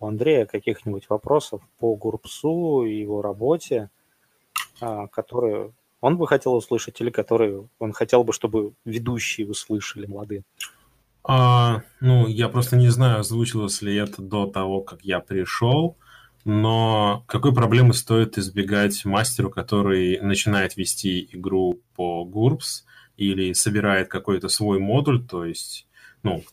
у Андрея каких-нибудь вопросов по Гурпсу и его работе, а, которые он бы хотел услышать или которые он хотел бы, чтобы ведущие услышали, молодые? А, ну, я просто не знаю, озвучилось ли это до того, как я пришел, но какой проблемы стоит избегать мастеру, который начинает вести игру по GURPS или собирает какой-то свой модуль, то есть, ну,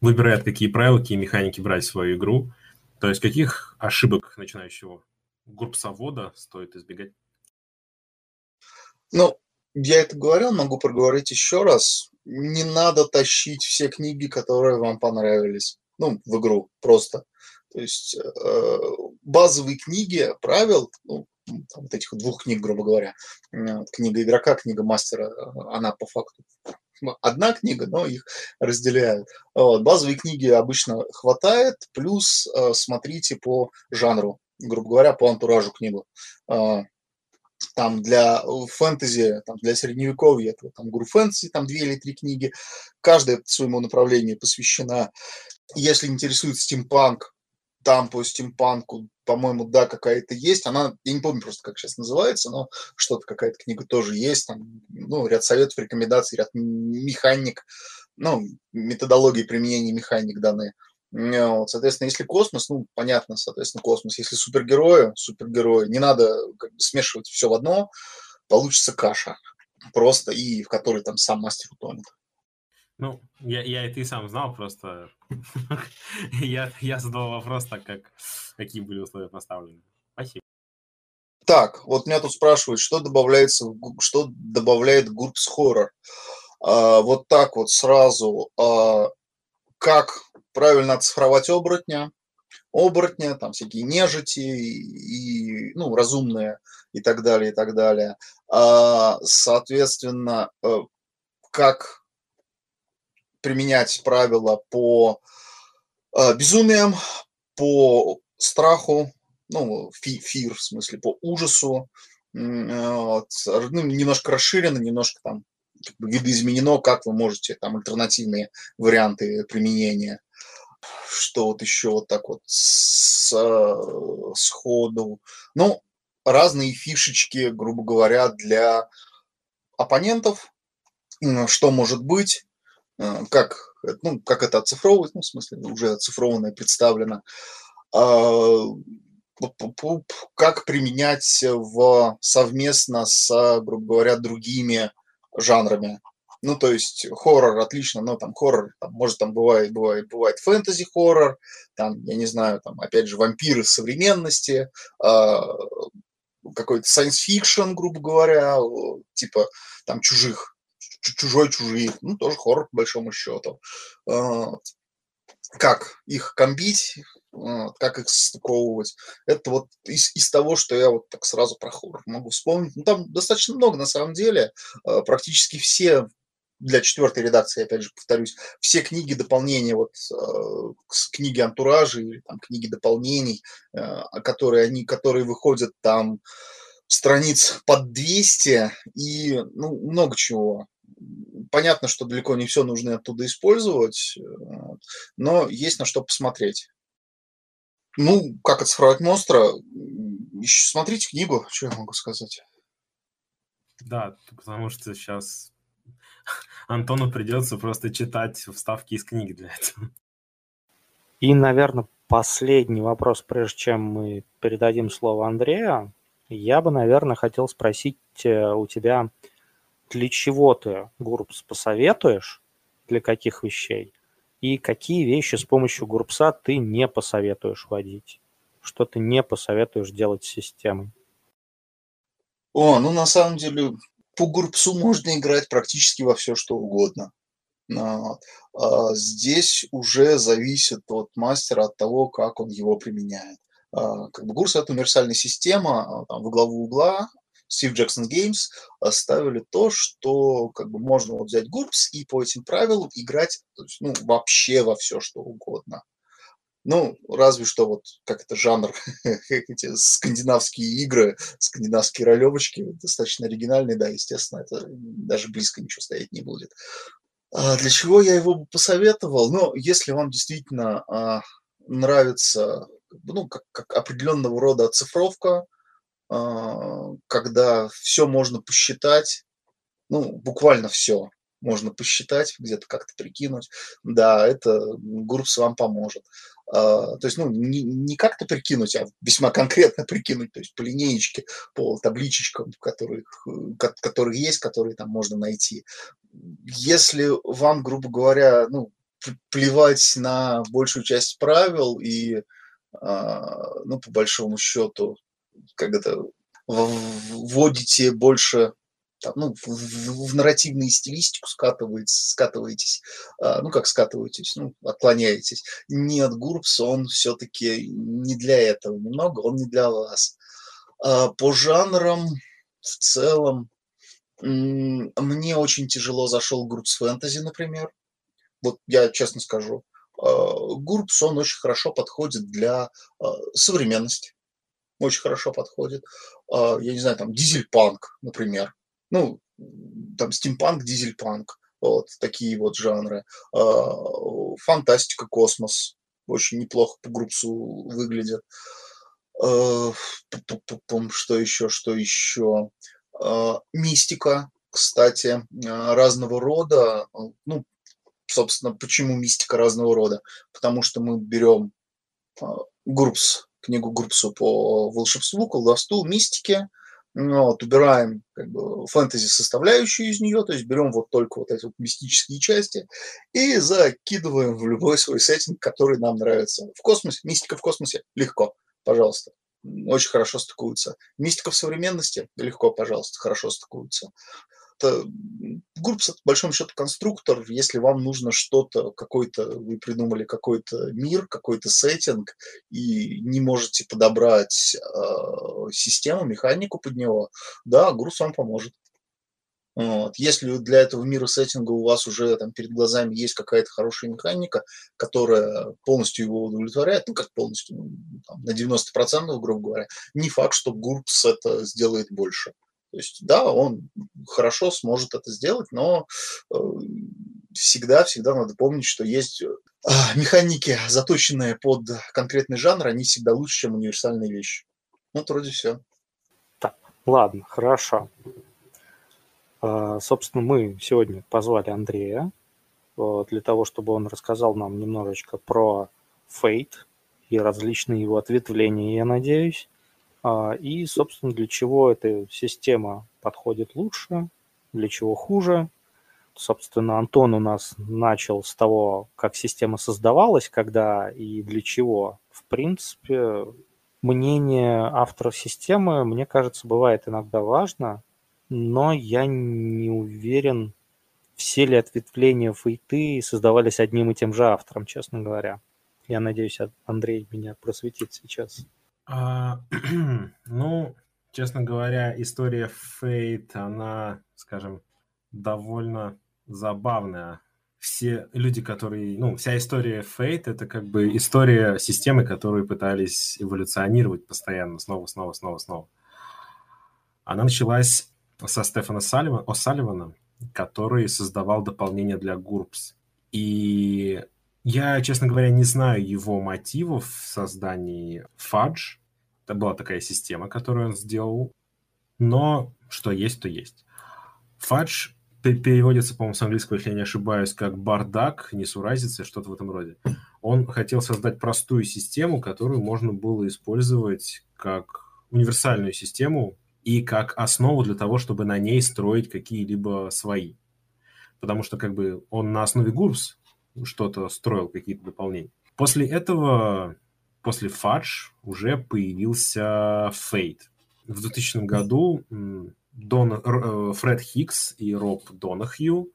выбирает, какие правила, какие механики брать в свою игру, то есть каких ошибок начинающего гурпсовода стоит избегать? Ну, я это говорил, могу проговорить еще раз. Не надо тащить все книги, которые вам понравились. Ну, в игру просто. То есть э, базовые книги правил, ну, там, вот этих двух книг, грубо говоря, книга игрока, книга мастера, она по факту одна книга, но их разделяют. Вот. Базовые книги обычно хватает, плюс э, смотрите по жанру, грубо говоря, по антуражу книгу. Э, там для фэнтези, там для средневековья, там гуру фэнтези, там две или три книги, каждая своему направлению посвящена. Если интересует стимпанк, там по стимпанку, по-моему, да, какая-то есть. Она, я не помню просто, как сейчас называется, но что-то, какая-то книга тоже есть. Там, ну, ряд советов, рекомендаций, ряд механик, ну, методологии применения механик данные. Вот, соответственно, если космос, ну, понятно, соответственно, космос. Если супергерои, супергерои, не надо как бы, смешивать все в одно, получится каша просто, и в которой там сам мастер утонет. Ну, я, я и ты сам знал, просто я, я задал вопрос так, как какие были условия поставлены. Спасибо. Так, вот меня тут спрашивают, что добавляется, что добавляет GURPS Horror. А, вот так вот сразу, а, как правильно оцифровать оборотня, оборотня, там всякие нежити и, ну, разумные и так далее, и так далее. А, соответственно, э, как применять правила по э, безумиям, по страху, ну, фи, фир, в смысле, по ужасу, вот, ну, немножко расширено, немножко там видоизменено, как вы можете, там, альтернативные варианты применения. Что вот еще вот так вот с, сходу. Ну, разные фишечки, грубо говоря, для оппонентов, что может быть, э, как, ну, как это оцифровывать, ну, в смысле, уже оцифрованное представлено, а, как применять в, совместно с, грубо говоря, другими жанрами. Ну, то есть хоррор отлично, но там хоррор, там, может, там бывает, бывает, бывает фэнтези-хоррор, там, я не знаю, там, опять же, вампиры современности, э, какой-то science fiction, грубо говоря, типа там чужих, чужой чужие, ну, тоже хоррор, по большому счету. Э, как их комбить, как их стыковывать. Это вот из, из того, что я вот так сразу про хоррор могу вспомнить. Ну, там достаточно много, на самом деле. А, практически все для четвертой редакции, опять же, повторюсь, все книги дополнения, вот э, книги антуража или там книги дополнений, э, которые они, которые выходят там страниц под 200 и ну, много чего понятно, что далеко не все нужно оттуда использовать, но есть на что посмотреть. Ну, как оцифровать монстра? Смотрите книгу, что я могу сказать. Да, потому что сейчас Антону придется просто читать вставки из книги для этого. И, наверное, последний вопрос, прежде чем мы передадим слово Андрею. Я бы, наверное, хотел спросить э, у тебя, для чего ты Гурбс посоветуешь, для каких вещей, и какие вещи с помощью Гурбса ты не посоветуешь вводить, что ты не посоветуешь делать с системой. О, ну на самом деле по Гурбсу можно играть практически во все, что угодно. А, здесь уже зависит от мастера, от того, как он его применяет. А, как бы Гурс – это универсальная система, а, там, во главу угла Steve Jackson Games оставили то, что как бы можно вот взять GURPS и по этим правилам играть есть, ну, вообще во все, что угодно. Ну, разве что вот как это жанр, эти скандинавские игры, скандинавские ролевочки, достаточно оригинальные, да, естественно, это даже близко ничего стоять не будет. А для чего я его бы посоветовал? Ну, если вам действительно а, нравится, ну, как, как определенного рода оцифровка, когда все можно посчитать, ну, буквально все можно посчитать, где-то как-то прикинуть. Да, это Гурпс вам поможет. А, то есть, ну, не, не как-то прикинуть, а весьма конкретно прикинуть, то есть по линеечке, по табличечкам, которые, которые есть, которые там можно найти. Если вам, грубо говоря, ну, плевать на большую часть правил и, а, ну, по большому счету, как это, вводите больше там, ну, в, в, в нарративную стилистику скатываетесь, скатываетесь, а, ну, как скатываетесь, ну, отклоняетесь. Нет, Гурбс, он все-таки не для этого немного, он не для вас. А, по жанрам в целом мне очень тяжело зашел Гурбс фэнтези, например. Вот я честно скажу. А, Гурбс, он очень хорошо подходит для а, современности очень хорошо подходит. А, я не знаю, там дизель-панк, например. Ну, там стимпанк, дизель-панк. Вот такие вот жанры. А, фантастика, космос. Очень неплохо по группсу выглядят. А, что еще, что еще? Мистика, кстати, разного рода. Ну, собственно, почему мистика разного рода? Потому что мы берем группс книгу Гурпсу по волшебству, колдовству, мистике, вот, убираем как бы, фэнтези составляющую из нее, то есть берем вот только вот эти вот мистические части и закидываем в любой свой сеттинг, который нам нравится. В космосе, мистика в космосе, легко, пожалуйста, очень хорошо стыкуются. Мистика в современности, легко, пожалуйста, хорошо стыкуются Гурпс это, по большому счету, конструктор. Если вам нужно что-то, какой-то, вы придумали какой-то мир, какой-то сеттинг, и не можете подобрать э, систему, механику под него, да, Гурпс вам поможет. Вот. Если для этого мира сеттинга у вас уже там перед глазами есть какая-то хорошая механика, которая полностью его удовлетворяет, ну как полностью, ну, там, на 90%, грубо говоря, не факт, что GURPS это сделает больше. То есть, да, он хорошо сможет это сделать, но всегда-всегда надо помнить, что есть а, механики, заточенные под конкретный жанр, они всегда лучше, чем универсальные вещи. Ну, вот вроде все. Так, ладно, хорошо. А, собственно, мы сегодня позвали Андрея для того, чтобы он рассказал нам немножечко про Fate и различные его ответвления, я надеюсь. А, и, собственно, для чего эта система подходит лучше, для чего хуже. Собственно, Антон у нас начал с того, как система создавалась, когда и для чего. В принципе, мнение автора системы, мне кажется, бывает иногда важно, но я не уверен, все ли ответвления фейты создавались одним и тем же автором, честно говоря. Я надеюсь, Андрей меня просветит сейчас. А, ну, честно говоря, история Фейт, она, скажем, довольно забавная. Все люди, которые... Ну, вся история Фейт — это как бы история системы, которые пытались эволюционировать постоянно, снова, снова, снова, снова. Она началась со Стефана Салливана, который создавал дополнение для GURPS. И я, честно говоря, не знаю его мотивов в создании Fudge. Это была такая система, которую он сделал. Но что есть, то есть. Fudge переводится, по-моему, с английского, если я не ошибаюсь, как бардак, несуразица, что-то в этом роде. Он хотел создать простую систему, которую можно было использовать как универсальную систему и как основу для того, чтобы на ней строить какие-либо свои. Потому что как бы он на основе GURPS что-то строил, какие-то дополнения. После этого, после Fudge, уже появился Fate. В 2000 году Дон, э, Фред Хикс и Роб Донахью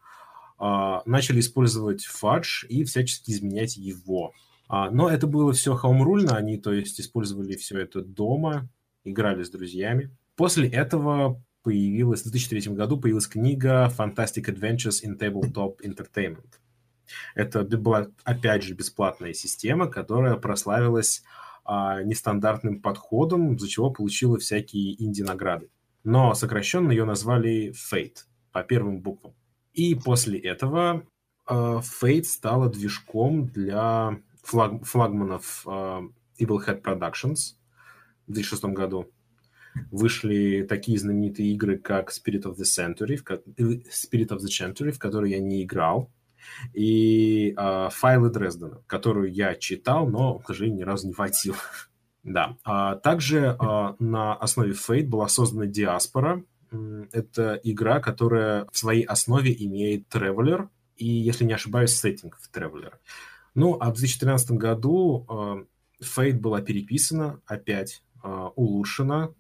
а, начали использовать Fudge и всячески изменять его. А, но это было все хаумрульно, они, то есть, использовали все это дома, играли с друзьями. После этого появилась, в 2003 году появилась книга Fantastic Adventures in Tabletop Entertainment. Это была, опять же, бесплатная система, которая прославилась а, нестандартным подходом, за чего получила всякие инди-награды. Но сокращенно ее назвали Fate по первым буквам. И после этого а, Fate стала движком для флаг, флагманов а, Evil Head Productions в 2006 году. Вышли такие знаменитые игры, как Spirit of the Century, в, Spirit of the Century, в которой я не играл, и э, файлы Дрездена, которую я читал, но, к сожалению, ни разу не водил. да. А также а, на основе Fate была создана Диаспора. Это игра, которая в своей основе имеет Traveler и, если не ошибаюсь, сеттинг в Traveler. Ну, а в 2013 году а, Fate была переписана опять, а, улучшена,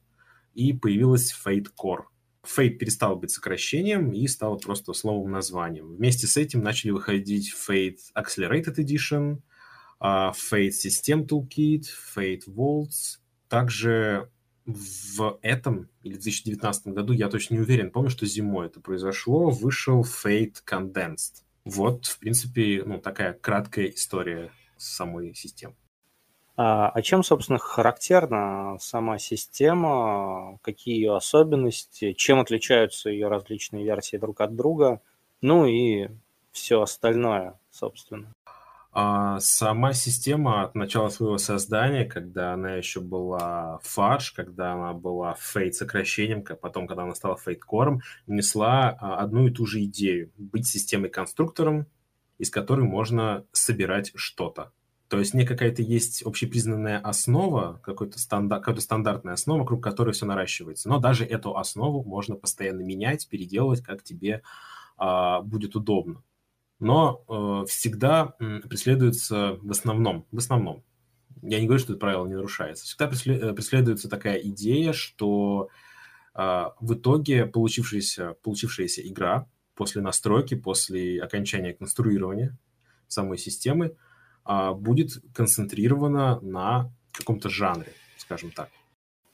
и появилась Fate Core. Fate перестал быть сокращением и стал просто словом названием. Вместе с этим начали выходить Fate Accelerated Edition, uh, Fate System Toolkit, Fate Vaults. Также в этом или в 2019 году, я точно не уверен, помню, что зимой это произошло, вышел Fate Condensed. Вот, в принципе, ну, такая краткая история самой системы. А, а чем, собственно, характерна сама система, какие ее особенности, чем отличаются ее различные версии друг от друга, ну и все остальное, собственно. А сама система от начала своего создания, когда она еще была Fudge, когда она была Fate сокращением, потом, когда она стала Core, несла а, одну и ту же идею – быть системой-конструктором, из которой можно собирать что-то. То есть не какая-то есть общепризнанная основа, какой-то стандарт, какая-то стандартная основа, вокруг которой все наращивается. Но даже эту основу можно постоянно менять, переделывать, как тебе а, будет удобно. Но э, всегда преследуется в основном, в основном, я не говорю, что это правило не нарушается, всегда э, преследуется такая идея, что э, в итоге получившаяся, получившаяся игра после настройки, после окончания конструирования самой системы – будет концентрирована на каком-то жанре, скажем так.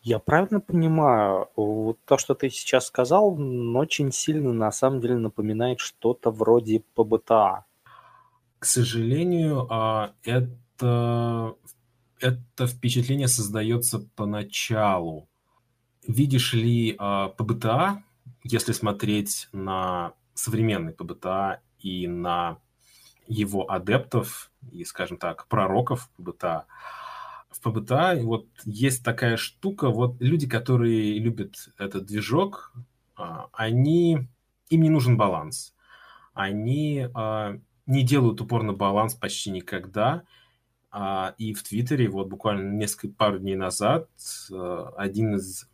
Я правильно понимаю, вот то, что ты сейчас сказал, очень сильно на самом деле напоминает что-то вроде ПБТА. К сожалению, а, это, это впечатление создается поначалу. Видишь ли, а, ПБТА, если смотреть на современный ПБТА и на его адептов и, скажем так, пророков ПБТА, в ПБТА вот есть такая штука, вот люди, которые любят этот движок, а, они, им не нужен баланс. Они а, не делают упор на баланс почти никогда. А, и в Твиттере вот буквально несколько пару дней назад один из,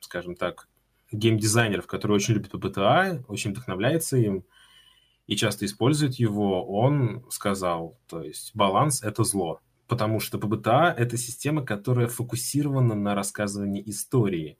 скажем так, геймдизайнеров, который очень любит ПБТА, очень вдохновляется им и часто использует его, он сказал, то есть баланс — это зло потому что ПБТА — это система, которая фокусирована на рассказывании истории.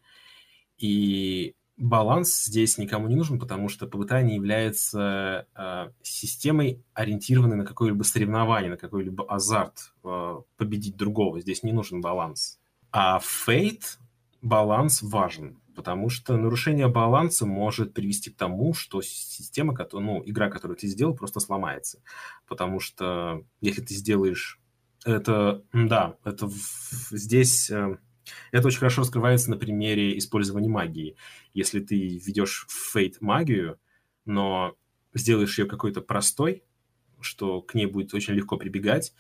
И баланс здесь никому не нужен, потому что ПБТА не является э, системой, ориентированной на какое-либо соревнование, на какой-либо азарт э, победить другого. Здесь не нужен баланс. А Fate баланс важен, потому что нарушение баланса может привести к тому, что система, ну, игра, которую ты сделал, просто сломается. Потому что если ты сделаешь это, да, это здесь... Э, это очень хорошо раскрывается на примере использования магии. Если ты ведешь в фейт магию, но сделаешь ее какой-то простой, что к ней будет очень легко прибегать,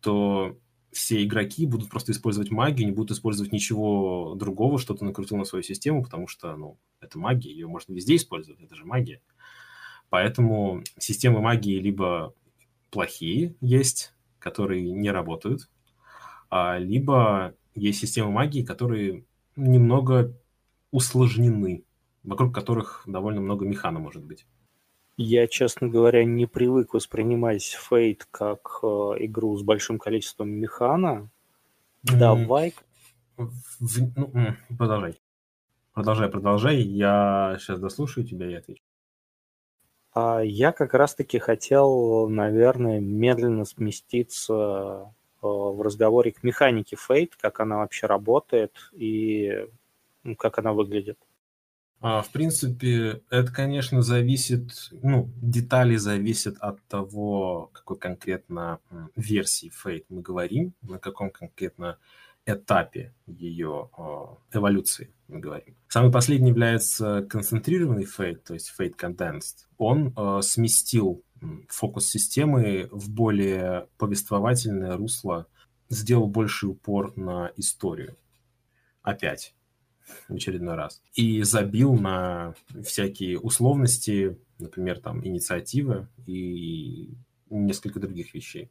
то все игроки будут просто использовать магию, не будут использовать ничего другого, что ты накрутил на свою систему, потому что, ну, это магия, ее можно везде использовать, это же магия. Поэтому системы магии либо плохие есть, которые не работают, а, либо есть системы магии, которые немного усложнены, вокруг которых довольно много механа может быть. Я, честно говоря, не привык воспринимать Fate как э, игру с большим количеством механа. Давай. В, ну, продолжай. Продолжай, продолжай. Я сейчас дослушаю тебя и отвечу. А я как раз-таки хотел, наверное, медленно сместиться э, в разговоре к механике Fate, как она вообще работает и ну, как она выглядит. А, в принципе, это, конечно, зависит, ну, детали зависят от того, какой конкретно версии Fate мы говорим, на каком конкретно этапе ее эволюции мы говорим. Самый последний является концентрированный фейт, то есть fate condensed. Он э, сместил фокус системы в более повествовательное русло, сделал больший упор на историю. Опять в очередной раз. И забил на всякие условности, например, там, инициативы и несколько других вещей.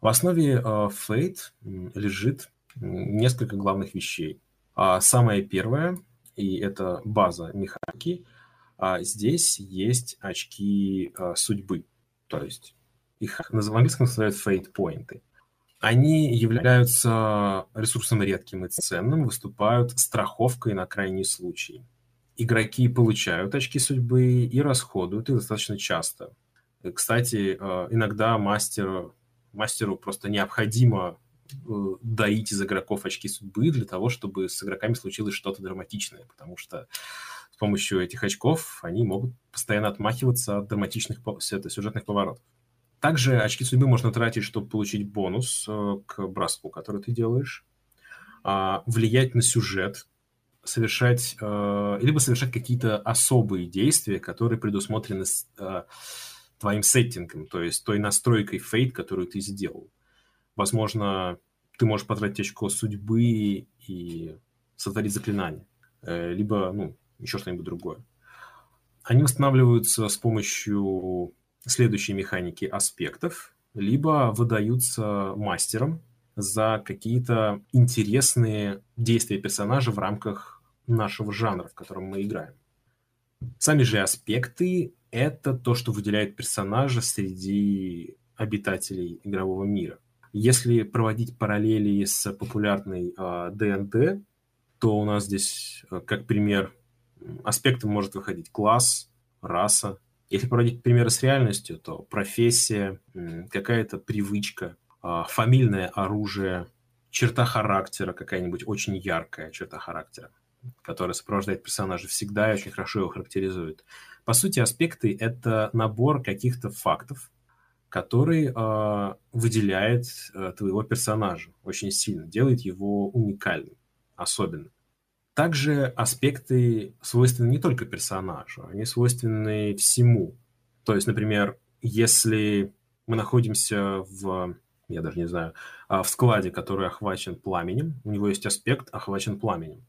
В основе э, Fate лежит несколько главных вещей. А самое первое, и это база механики, а здесь есть очки а, судьбы. То есть их в английском называют fate points. Они являются ресурсом редким и ценным, выступают страховкой на крайний случай. Игроки получают очки судьбы и расходуют их достаточно часто. Кстати, а, иногда мастеру, мастеру просто необходимо Э, доить из игроков очки судьбы для того, чтобы с игроками случилось что-то драматичное, потому что с помощью этих очков они могут постоянно отмахиваться от драматичных сюжетных поворотов. Также очки судьбы можно тратить, чтобы получить бонус э, к броску, который ты делаешь, а, влиять на сюжет, совершать, э, либо совершать какие-то особые действия, которые предусмотрены твоим сеттингом, то есть той настройкой фейт, которую ты сделал. Возможно, ты можешь потратить очко судьбы и сотворить заклинание. Э, либо, ну, еще что-нибудь другое. Они восстанавливаются с помощью следующей механики аспектов, либо выдаются мастером за какие-то интересные действия персонажа в рамках нашего жанра, в котором мы играем. Сами же аспекты — это то, что выделяет персонажа среди обитателей игрового мира. Если проводить параллели с популярной ДНД, а, то у нас здесь, а, как пример, аспектом может выходить класс, раса. Если проводить примеры с реальностью, то профессия, какая-то привычка, а, фамильное оружие, черта характера какая-нибудь очень яркая черта характера, которая сопровождает персонажа всегда и очень хорошо его характеризует. По сути, аспекты — это набор каких-то фактов, который э, выделяет э, твоего персонажа очень сильно, делает его уникальным, особенным. Также аспекты свойственны не только персонажу, они свойственны всему. То есть, например, если мы находимся в, я даже не знаю, а, в складе, который охвачен пламенем, у него есть аспект охвачен пламенем.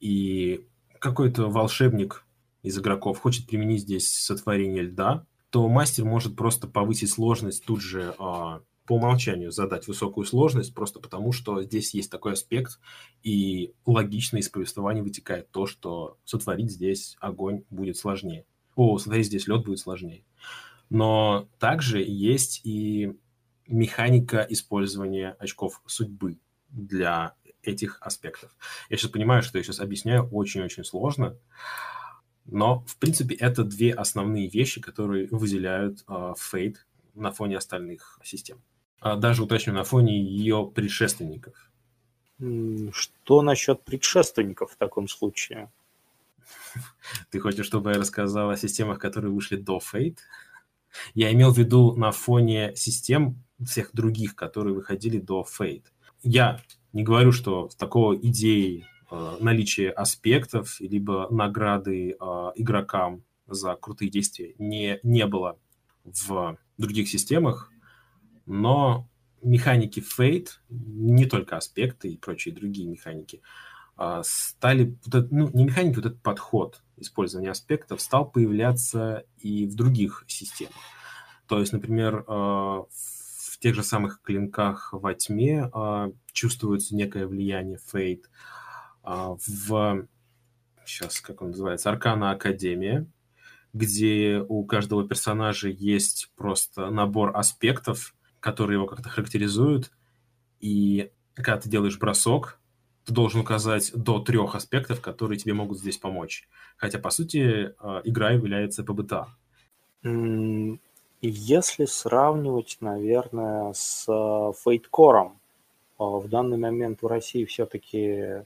И какой-то волшебник из игроков хочет применить здесь сотворение льда, то мастер может просто повысить сложность тут же а, по умолчанию задать высокую сложность, просто потому что здесь есть такой аспект, и логично из повествования вытекает то, что сотворить здесь огонь будет сложнее. О, сотворить здесь лед будет сложнее. Но также есть и механика использования очков судьбы для этих аспектов. Я сейчас понимаю, что я сейчас объясняю очень-очень сложно, но, в принципе, это две основные вещи, которые выделяют э, Fate на фоне остальных систем. А даже, уточню, на фоне ее предшественников. Что насчет предшественников в таком случае? Ты хочешь, чтобы я рассказал о системах, которые вышли до Fate? Я имел в виду на фоне систем всех других, которые выходили до Fate. Я не говорю, что такого идеи э, наличия аспектов, либо награды э, игрокам за крутые действия не, не было в других системах, но механики Fate, не только аспекты и прочие другие механики, а, стали, ну, не механики, вот этот подход использования аспектов стал появляться и в других системах. То есть, например, а, в тех же самых клинках во тьме а, чувствуется некое влияние Fate. В, сейчас, как он называется, Аркана Академия, где у каждого персонажа есть просто набор аспектов, которые его как-то характеризуют. И когда ты делаешь бросок, ты должен указать до трех аспектов, которые тебе могут здесь помочь. Хотя, по сути, э, игра является ПБТА. Если сравнивать, наверное, с Fate Core, э, в данный момент в России все-таки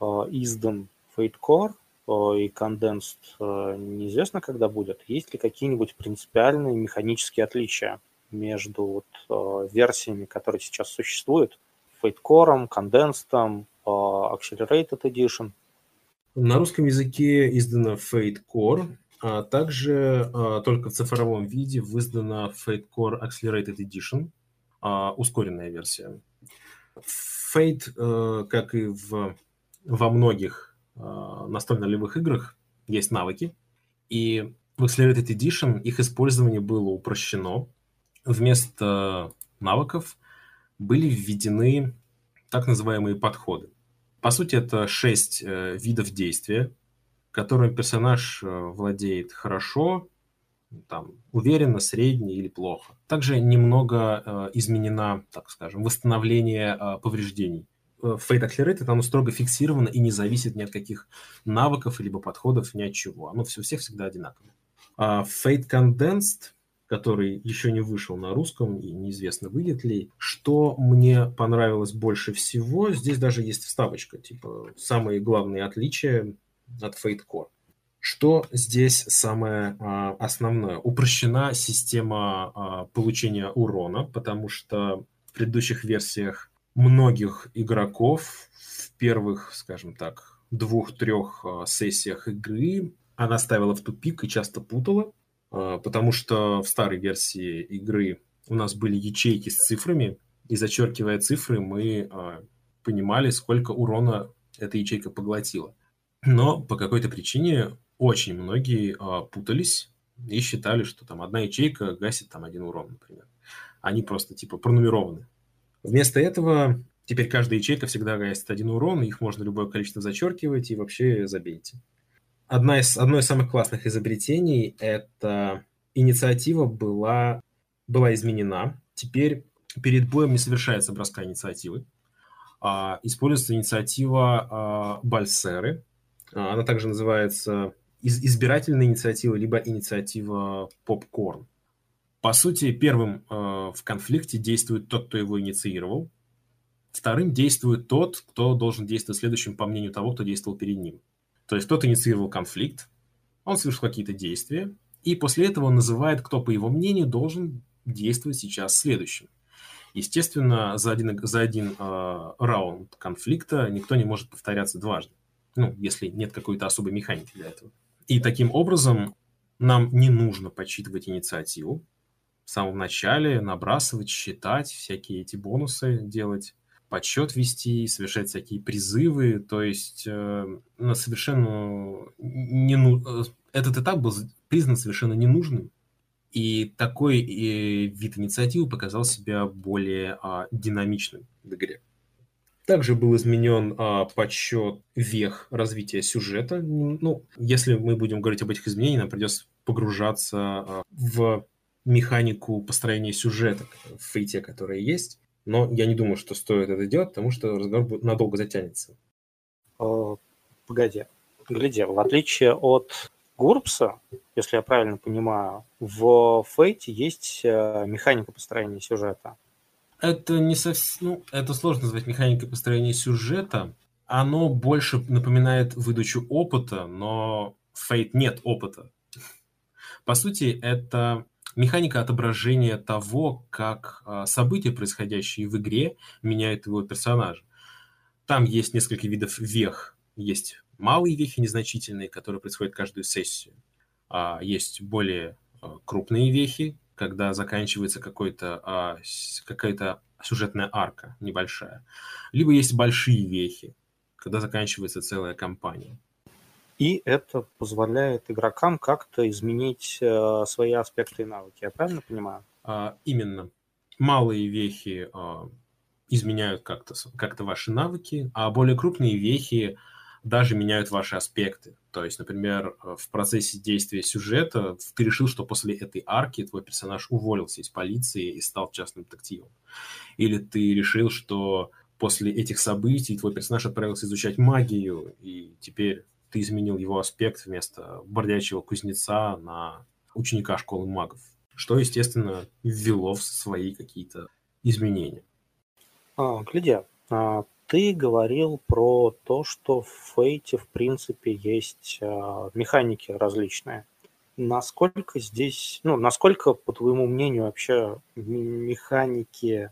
издан Core и Condensed неизвестно, когда будет. Есть ли какие-нибудь принципиальные механические отличия между вот, версиями, которые сейчас существуют, Fate Core, Condensed, Accelerated Edition. На русском языке издана Fate Core, а также а, только в цифровом виде издана Fate Core Accelerated Edition, а, ускоренная версия. Fate, а, как и в, во многих а, настольно-ролевых играх, есть навыки, и в Accelerated Edition их использование было упрощено. Вместо навыков были введены так называемые подходы. По сути, это шесть э, видов действия, которыми персонаж э, владеет хорошо, там, уверенно, средне или плохо. Также немного э, изменена, так скажем, восстановление э, повреждений. Э, Fate Accelerated, оно строго фиксировано и не зависит ни от каких навыков, либо подходов, ни от чего. Оно все, у всех всегда одинаково. А Fate Condensed который еще не вышел на русском и неизвестно выйдет ли. Что мне понравилось больше всего, здесь даже есть вставочка, типа самые главные отличия от Fate Core. Что здесь самое а, основное? Упрощена система а, получения урона, потому что в предыдущих версиях многих игроков в первых, скажем так, двух-трех а, сессиях игры она ставила в тупик и часто путала, потому что в старой версии игры у нас были ячейки с цифрами, и зачеркивая цифры, мы а, понимали, сколько урона эта ячейка поглотила. Но по какой-то причине очень многие а, путались и считали, что там одна ячейка гасит там один урон, например. Они просто типа пронумерованы. Вместо этого теперь каждая ячейка всегда гасит один урон, их можно любое количество зачеркивать и вообще забейте одна из, одно из самых классных изобретений – это инициатива была, была изменена. Теперь перед боем не совершается броска инициативы. А, используется инициатива а, Бальсеры. А, она также называется из, избирательная инициатива, либо инициатива Попкорн. По сути, первым а, в конфликте действует тот, кто его инициировал. вторым действует тот, кто должен действовать следующим по мнению того, кто действовал перед ним. То есть кто-то инициировал конфликт, он совершил какие-то действия, и после этого он называет, кто, по его мнению, должен действовать сейчас следующим. Естественно, за один, за один э, раунд конфликта никто не может повторяться дважды. Ну, если нет какой-то особой механики для этого. И таким образом нам не нужно подсчитывать инициативу в самом начале, набрасывать, считать, всякие эти бонусы делать, подсчет вести, совершать всякие призывы. То есть э, на совершенно не, ну, этот этап был признан совершенно ненужным и такой и вид инициативы показал себя более а, динамичным в игре. Также был изменен а, подсчет вех развития сюжета. Ну, если мы будем говорить об этих изменениях, нам придется погружаться а, в механику построения сюжета в фейте, которая есть. Но я не думаю, что стоит это делать, потому что разговор надолго затянется. Погоди. Гляди, в отличие от Гурпса, если я правильно понимаю, в Фейте есть э, механика построения сюжета. Это не совсем... Ну, это сложно назвать механикой построения сюжета. Оно больше напоминает выдачу опыта, но в Fate нет опыта. По сути, это механика отображения того, как а, события, происходящие в игре, меняют его персонажа. Там есть несколько видов вех. Есть малые вехи незначительные, которые происходят каждую сессию. А есть более а, крупные вехи, когда заканчивается какой-то, какая-то сюжетная арка небольшая. Либо есть большие вехи, когда заканчивается целая кампания. И это позволяет игрокам как-то изменить э, свои аспекты и навыки. Я правильно понимаю? А, именно. Малые вехи а, изменяют как-то как ваши навыки, а более крупные вехи даже меняют ваши аспекты. То есть, например, э, в процессе действия сюжета ты решил, что после этой арки твой персонаж уволился из полиции и стал частным детективом. Или ты решил, что после этих событий твой персонаж отправился изучать магию, и теперь ты изменил его аспект вместо бродячего кузнеца на ученика школы магов. Что, естественно, ввело в свои какие-то изменения. А, гляди, а, ты говорил про то, что в Фейте, в принципе, есть э, механики различные. Насколько здесь, ну, насколько, по твоему мнению, вообще механики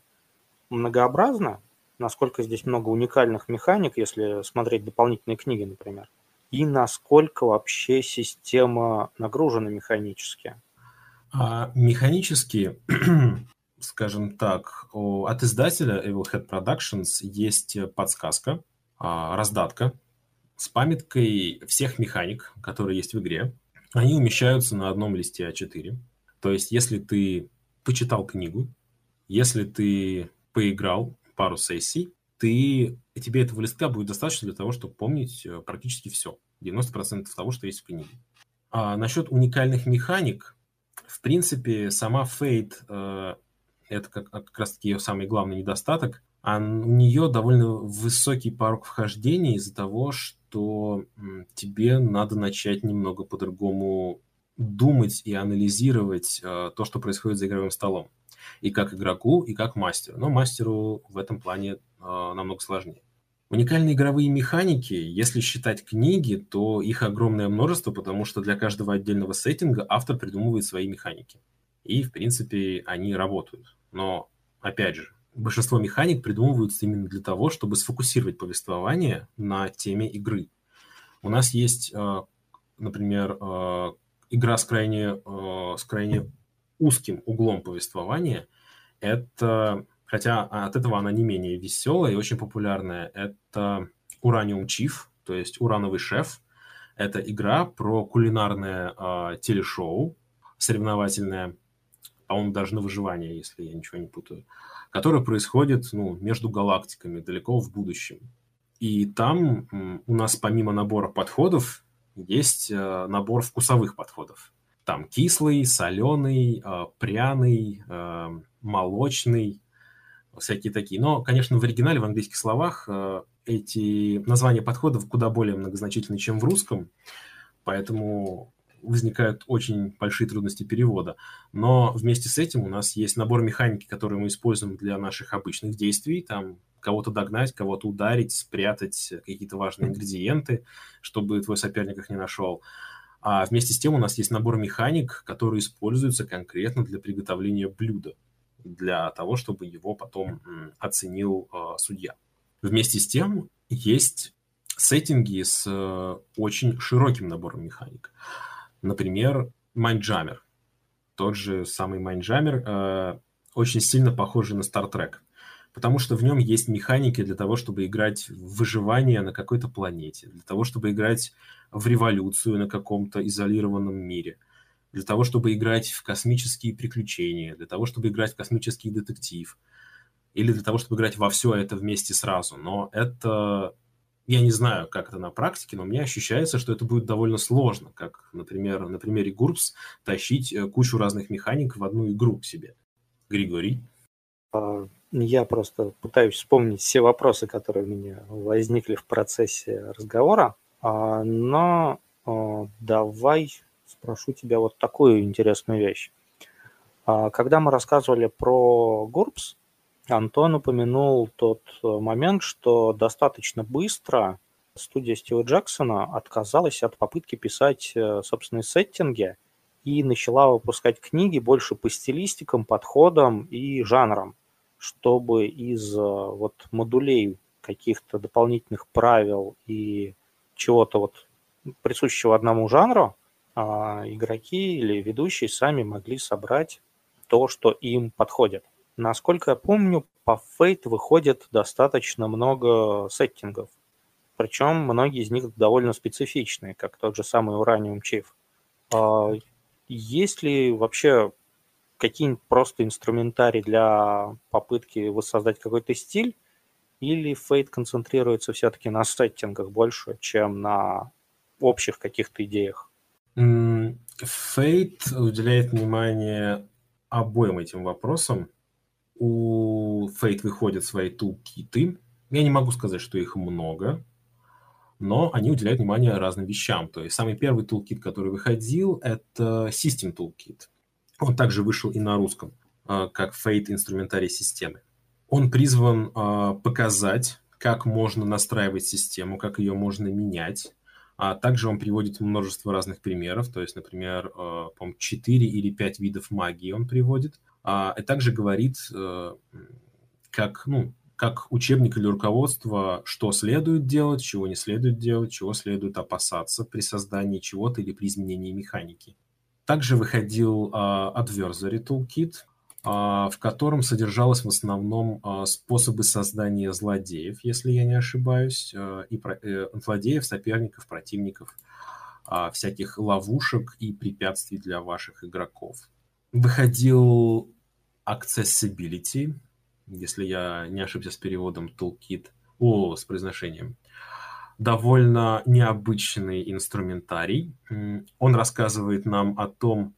многообразны? Насколько здесь много уникальных механик, если смотреть дополнительные книги, например? И насколько вообще система нагружена механически? А, механически скажем так, от издателя Evil Head Productions есть подсказка, а, раздатка с памяткой всех механик, которые есть в игре. Они умещаются на одном листе А4. То есть, если ты почитал книгу, если ты поиграл пару сессий, ты, тебе этого листка будет достаточно для того, чтобы помнить э, практически все. 90% того, что есть в книге. А насчет уникальных механик, в принципе, сама Fate э, это как, как раз-таки ее самый главный недостаток, а у нее довольно высокий порог вхождения из-за того, что тебе надо начать немного по-другому думать и анализировать э, то, что происходит за игровым столом. И как игроку, и как мастеру. Но мастеру в этом плане намного сложнее. Уникальные игровые механики, если считать книги, то их огромное множество, потому что для каждого отдельного сеттинга автор придумывает свои механики. И, в принципе, они работают. Но, опять же, большинство механик придумываются именно для того, чтобы сфокусировать повествование на теме игры. У нас есть, э, например, э, игра с крайне, с крайне узким углом повествования. Это, хотя от этого она не менее веселая и очень популярная, это Uranium Chief, то есть урановый шеф. Это игра про кулинарное э, телешоу соревновательное, по-моему, даже на выживание, если я ничего не путаю, которое происходит ну, между галактиками далеко в будущем. И там у нас помимо набора подходов есть э, набор вкусовых подходов. Там кислый, соленый, пряный, молочный, всякие такие. Но, конечно, в оригинале, в английских словах эти названия подходов куда более многозначительны, чем в русском, поэтому возникают очень большие трудности перевода. Но вместе с этим у нас есть набор механики, который мы используем для наших обычных действий. Там кого-то догнать, кого-то ударить, спрятать какие-то важные ингредиенты, чтобы твой соперник их не нашел. А вместе с тем у нас есть набор механик, которые используются конкретно для приготовления блюда, для того, чтобы его потом оценил э, судья. Вместе с тем есть сеттинги с э, очень широким набором механик. Например, Mindjammer. Тот же самый Mindjammer э, очень сильно похожий на Trek потому что в нем есть механики для того, чтобы играть в выживание на какой-то планете, для того, чтобы играть в революцию на каком-то изолированном мире, для того, чтобы играть в космические приключения, для того, чтобы играть в космический детектив, или для того, чтобы играть во все это вместе сразу. Но это... Я не знаю, как это на практике, но меня ощущается, что это будет довольно сложно, как, например, на примере Гурбс тащить э, кучу разных механик в одну игру к себе. Григорий? А, я просто пытаюсь вспомнить все вопросы, которые у меня возникли в процессе разговора. А, но а, давай спрошу тебя вот такую интересную вещь. А, когда мы рассказывали про GURPS, Антон упомянул тот момент, что достаточно быстро студия Стива Джексона отказалась от попытки писать э, собственные сеттинги и начала выпускать книги больше по стилистикам, подходам и жанрам чтобы из э, вот модулей каких-то дополнительных правил и чего-то вот присущего одному жанру, игроки или ведущие сами могли собрать то, что им подходит. Насколько я помню, по Fate выходит достаточно много сеттингов. Причем многие из них довольно специфичные, как тот же самый Uranium Chief. А, есть ли вообще какие-нибудь просто инструментарий для попытки воссоздать какой-то стиль, или Fate концентрируется все-таки на сеттингах больше, чем на общих каких-то идеях? Fate уделяет внимание обоим этим вопросам. У Fate выходят свои тулкиты. Я не могу сказать, что их много, но они уделяют внимание разным вещам. То есть самый первый тулкит, который выходил, это System Toolkit. Он также вышел и на русском, а, как Fate инструментарий системы. Он призван а, показать, как можно настраивать систему, как ее можно менять. А также он приводит множество разных примеров, то есть, например, а, по 4 или 5 видов магии он приводит. И также говорит, как, ну, как учебник или руководство, что следует делать, чего не следует делать, чего следует опасаться при создании чего-то или при изменении механики. Также выходил uh, Adversary Toolkit, в котором содержалось в основном uh, способы создания злодеев, если я не ошибаюсь, uh, и про, uh, злодеев, соперников, противников, всяких ловушек и препятствий для ваших игроков. Выходил Accessibility, если я не ошибся с переводом Toolkit, о, с произношением довольно необычный инструментарий. Он рассказывает нам о том,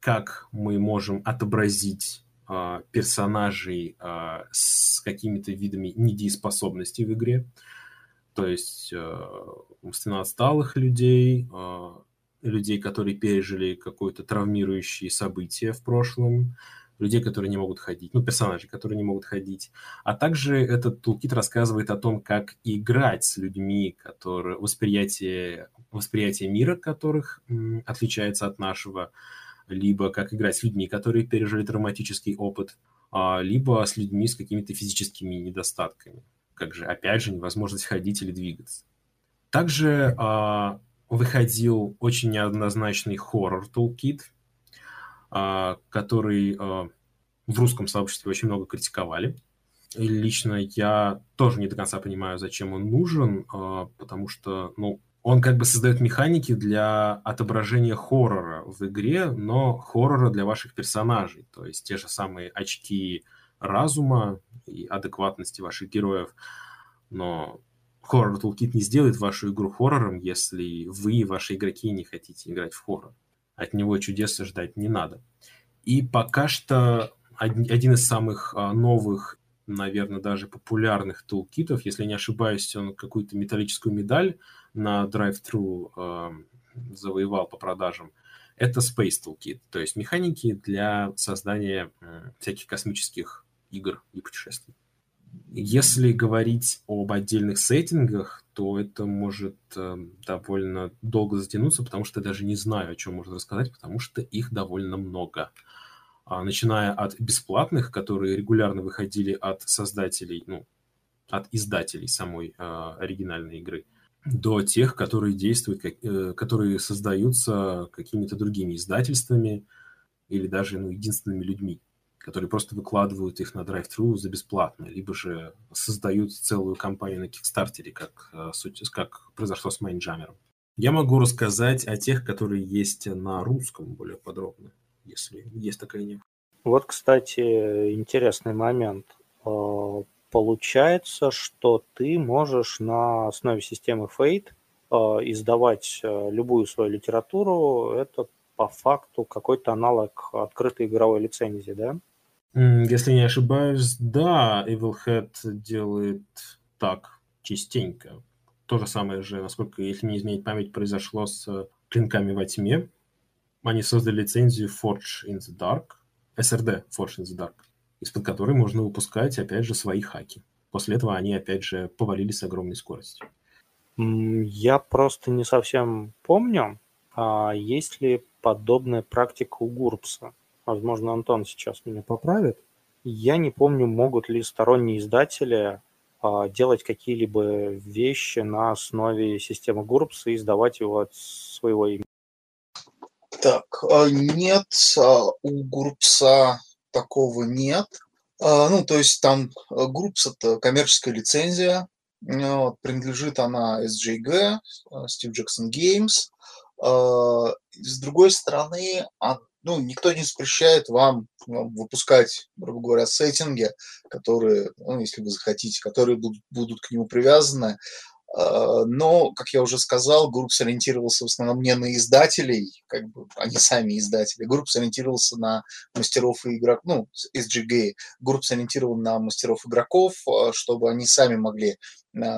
как мы можем отобразить э, персонажей э, с какими-то видами недееспособности в игре. То есть э, умственно отсталых людей, людей, которые пережили какое-то травмирующее событие в прошлом, людей, которые не могут ходить, ну, персонажей, которые не могут ходить. А также этот тулкит рассказывает о том, как играть с людьми, которые восприятие, восприятие мира которых отличается от нашего, либо как играть с людьми, которые пережили травматический опыт, а, либо с людьми с какими-то физическими недостатками. Как же, опять же, невозможность ходить или двигаться. Также а, выходил очень неоднозначный хоррор-тулкит – а, который в русском сообществе очень много критиковали. И лично я тоже не до конца понимаю, зачем он нужен, потому что, ну, он как бы создает механики для отображения хоррора в игре, но хоррора для ваших персонажей. То есть те же самые очки разума и адекватности ваших героев. Но хоррор Toolkit не сделает вашу игру хоррором, если вы и ваши игроки не хотите играть в хоррор от него чудес ждать не надо. И пока что один из самых а, новых, наверное, даже популярных тулкитов, если не ошибаюсь, он какую-то металлическую медаль на Drive-Thru э, завоевал по продажам, это Space Toolkit, то есть механики для создания э, всяких космических игр и путешествий. Если говорить об отдельных сеттингах, то это может э, довольно долго затянуться, потому что я даже не знаю, о чем можно рассказать, потому что их довольно много. А, начиная от бесплатных, которые регулярно выходили от создателей, ну, от издателей самой э, оригинальной игры, до тех, которые действуют, э, которые создаются какими-то другими издательствами или даже ну, единственными людьми, которые просто выкладывают их на Drive-Thru за бесплатно, либо же создают целую компанию на Кикстартере, как, э, как произошло с Майнджамером. Я могу рассказать о тех, которые есть на русском более подробно если есть такая не. Вот, кстати, интересный момент. Получается, что ты можешь на основе системы Fate а, издавать а, любую свою литературу. Это по факту какой-то аналог открытой игровой лицензии, да? Если не ошибаюсь, да, Evil Head делает так частенько. То же самое же, насколько, если не изменить память, произошло с клинками во тьме они создали лицензию Forge in the Dark, SRD Forge in the Dark, из-под которой можно выпускать, опять же, свои хаки. После этого они, опять же, повалили с огромной скоростью. Я просто не совсем помню, а есть ли подобная практика у Гурпса. Возможно, Антон сейчас меня поправит. Я не помню, могут ли сторонние издатели а, делать какие-либо вещи на основе системы Гурпса и издавать его от своего имени. Так, а, нет, а, у Группса такого нет. А, ну, то есть там Группс – это коммерческая лицензия, принадлежит она SJG, Steve Jackson Games. С другой стороны, ну, никто не запрещает вам выпускать, грубо говоря, сеттинги, которые, ну, если вы захотите, которые будут, будут к нему привязаны. Э, но, как я уже сказал, GURPS ориентировался в основном не на издателей, как бы они сами издатели. GURPS ориентировался на мастеров и игроков, ну, SJG. GURPS ориентирован на мастеров игроков, э, чтобы они сами могли э,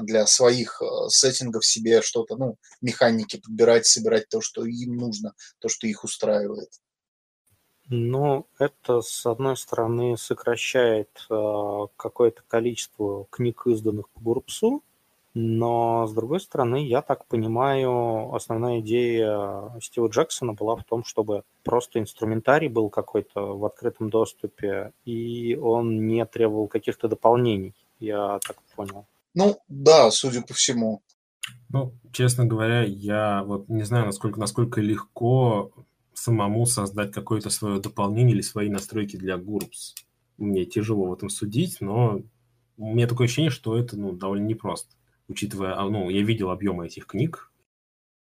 для своих сеттингов себе что-то, ну, механики подбирать, собирать то, что им нужно, то, что их устраивает. Ну, это, с одной стороны, сокращает э, какое-то количество книг, изданных по GURPS у, но, с другой стороны, я так понимаю, основная идея Стива Джексона была в том, чтобы просто инструментарий был какой-то в открытом доступе, и он не требовал каких-то дополнений. Я так понял. Ну, да, судя по всему. Ну, честно говоря, я вот не знаю, насколько, насколько легко самому создать какое-то свое дополнение или свои настройки для GURPS. Мне тяжело в этом судить, но у меня такое ощущение, что это ну, довольно непросто учитывая, а, ну, я видел объемы этих книг.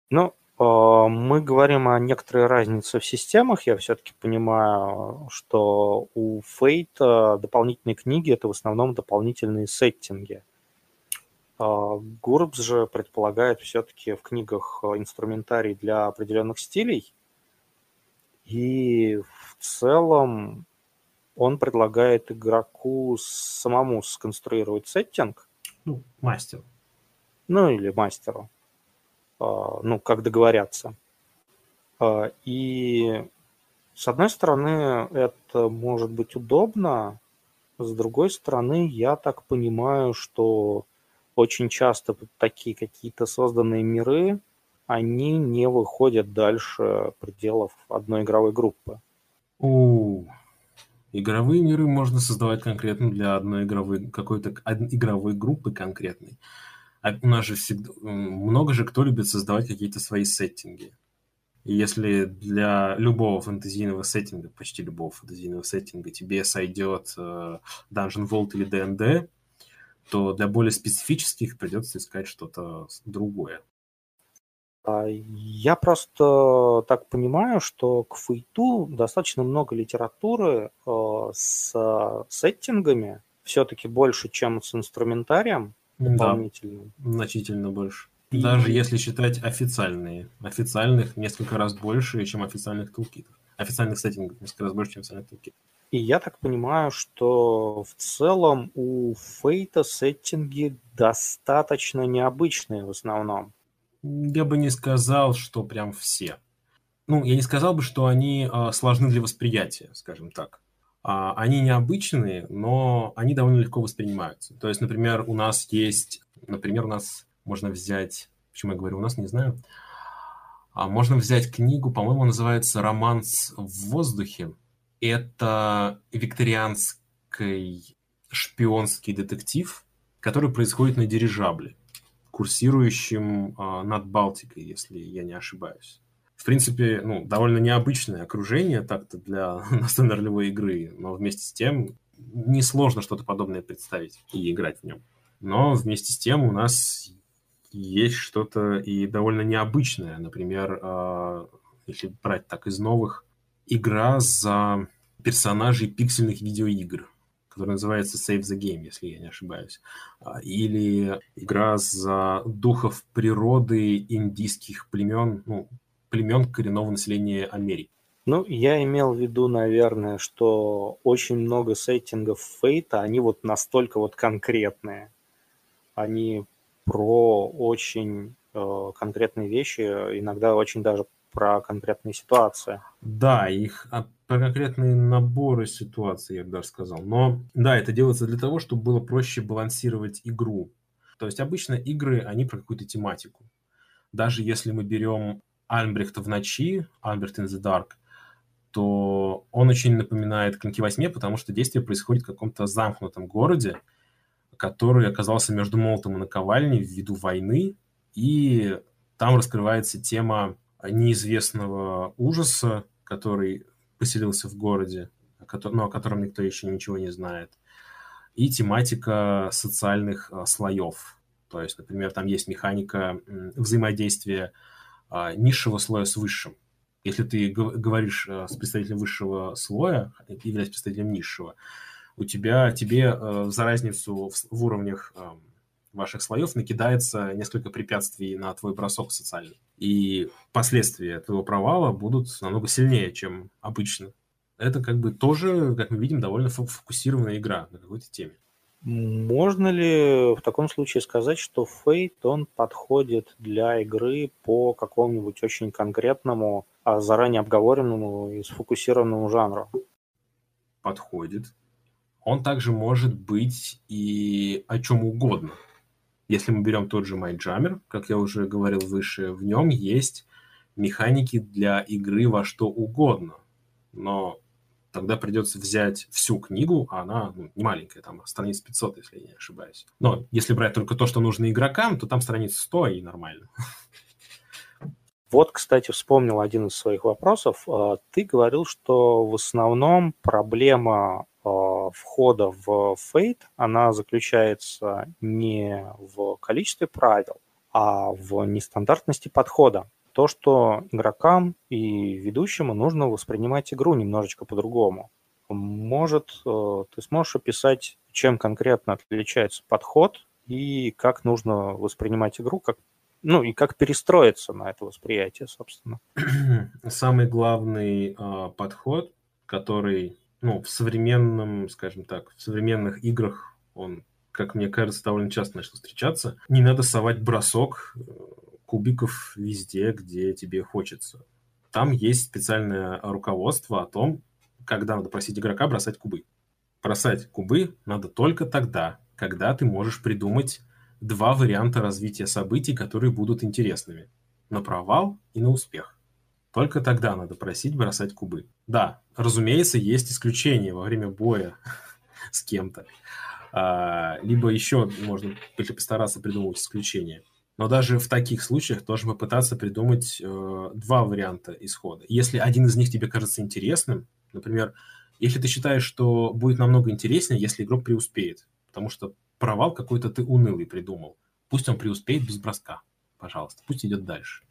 Ну, а, мы говорим о некоторой разнице в системах. Я все-таки понимаю, что у Fate дополнительные книги – это в основном дополнительные сеттинги. Гурбс же предполагает все-таки в книгах инструментарий для определенных стилей. И в целом он предлагает игроку самому сконструировать сеттинг. Ну, мастеру ну или мастеру, а, ну, как договорятся. А, и с одной стороны, это может быть удобно, с другой стороны, я так понимаю, что очень часто такие какие-то созданные миры, они не выходят дальше пределов одной игровой группы. У игровые миры можно создавать конкретно для одной игровой какой-то игровой группы конкретной. А у нас же всегда много же кто любит создавать какие-то свои сеттинги. И если для любого фэнтезийного сеттинга, почти любого фэнтезийного сеттинга тебе сойдет э, Dungeon Vault или D&D, то для более специфических придется искать что-то другое. А, я просто так понимаю, что к фейту достаточно много литературы э, с сеттингами, все-таки больше, чем с инструментарием дополнительным. Да, значительно больше. И... Даже если считать официальные. Официальных несколько раз больше, чем официальных тулкитов. Официальных сеттингов несколько раз больше, чем официальных тулкитов. И я так понимаю, что в целом у Фейта сеттинги достаточно необычные в основном. Я бы не сказал, что прям все. Ну, я не сказал бы, что они э, сложны для восприятия, скажем так. А, они необычные, но они довольно легко воспринимаются. То есть, например, у нас есть, например, у нас можно взять, почему я говорю у нас, не знаю, а можно взять книгу, по-моему, называется «Романс в воздухе». Это викторианский шпионский детектив, который происходит на дирижабле, курсирующем э, над Балтикой, если я не ошибаюсь в принципе, ну, довольно необычное окружение так-то для настольной ролевой игры, но вместе с тем несложно что-то подобное представить и играть в нем. Но вместе с тем у нас есть что-то и довольно необычное. Например, э, если брать так из новых, игра за персонажей пиксельных видеоигр, которая называется Save the Game, если я не ошибаюсь. А, или игра за духов природы индийских племен, ну, племен коренного населения Америки. Ну, я имел в виду, наверное, что очень много сеттингов Фейта, они вот настолько вот конкретные. Они про очень э, конкретные вещи, иногда очень даже про конкретные ситуации. Да, их а, про конкретные наборы ситуаций, я бы даже сказал. Но да, это делается для того, чтобы было проще балансировать игру. То есть обычно игры, они про какую-то тематику. Даже если мы берем Альбрехта в ночи, Альберт in the Dark, то он очень напоминает Клинки во тьме, потому что действие происходит в каком-то замкнутом городе, который оказался между молотом и наковальней ввиду войны, и там раскрывается тема неизвестного ужаса, который поселился в городе, но о котором никто еще ничего не знает, и тематика социальных а, слоев. То есть, например, там есть механика взаимодействия низшего слоя с высшим. Если ты говоришь а, с представителем высшего слоя, являясь представителем низшего, у тебя, тебе э, за разницу в, уровнях э, ваших слоев накидается несколько препятствий на твой бросок социальный. И последствия твоего провала будут намного сильнее, чем обычно. Это как бы тоже, как мы видим, довольно фокусированная игра на какой-то теме. Можно ли в таком случае сказать, что Fate, он подходит для игры по какому-нибудь очень конкретному, а заранее обговоренному и сфокусированному жанру? Подходит. Он также может быть и о чем угодно. Если мы берем тот же Mindjammer, как я уже говорил выше, в нем есть механики для игры во что угодно. Но тогда придется взять всю книгу, а она ну, не маленькая, там страниц 500, если я не ошибаюсь. Но если брать только то, что нужно игрокам, то там страниц 100 и нормально. Вот, кстати, вспомнил один из своих вопросов. А, ты говорил, что в основном проблема а, входа в Fate, она заключается не в количестве правил, а в нестандартности подхода то, что игрокам и ведущему нужно воспринимать игру немножечко по-другому. Может, э, ты сможешь описать, чем конкретно отличается подход и как нужно воспринимать игру, как, ну и как перестроиться на это восприятие, собственно. Самый главный э, подход, который, ну, в современном, скажем так, в современных играх он, как мне кажется, довольно часто начал встречаться. Не надо совать бросок э, кубиков везде, где тебе хочется. Там есть специальное руководство о том, когда надо просить игрока бросать кубы. Бросать кубы надо только тогда, когда ты можешь придумать два варианта развития событий, которые будут интересными. На провал и на успех. Только тогда надо просить бросать кубы. Да, разумеется, есть исключения во время боя с кем-то. А, либо еще можно постараться придумать исключения. Но даже в таких случаях должен попытаться придумать э, два варианта исхода. Если один из них тебе кажется интересным, например, если ты считаешь, что будет намного интереснее, если игрок преуспеет, потому что провал какой-то ты унылый придумал, пусть он преуспеет без броска, пожалуйста, пусть идет дальше.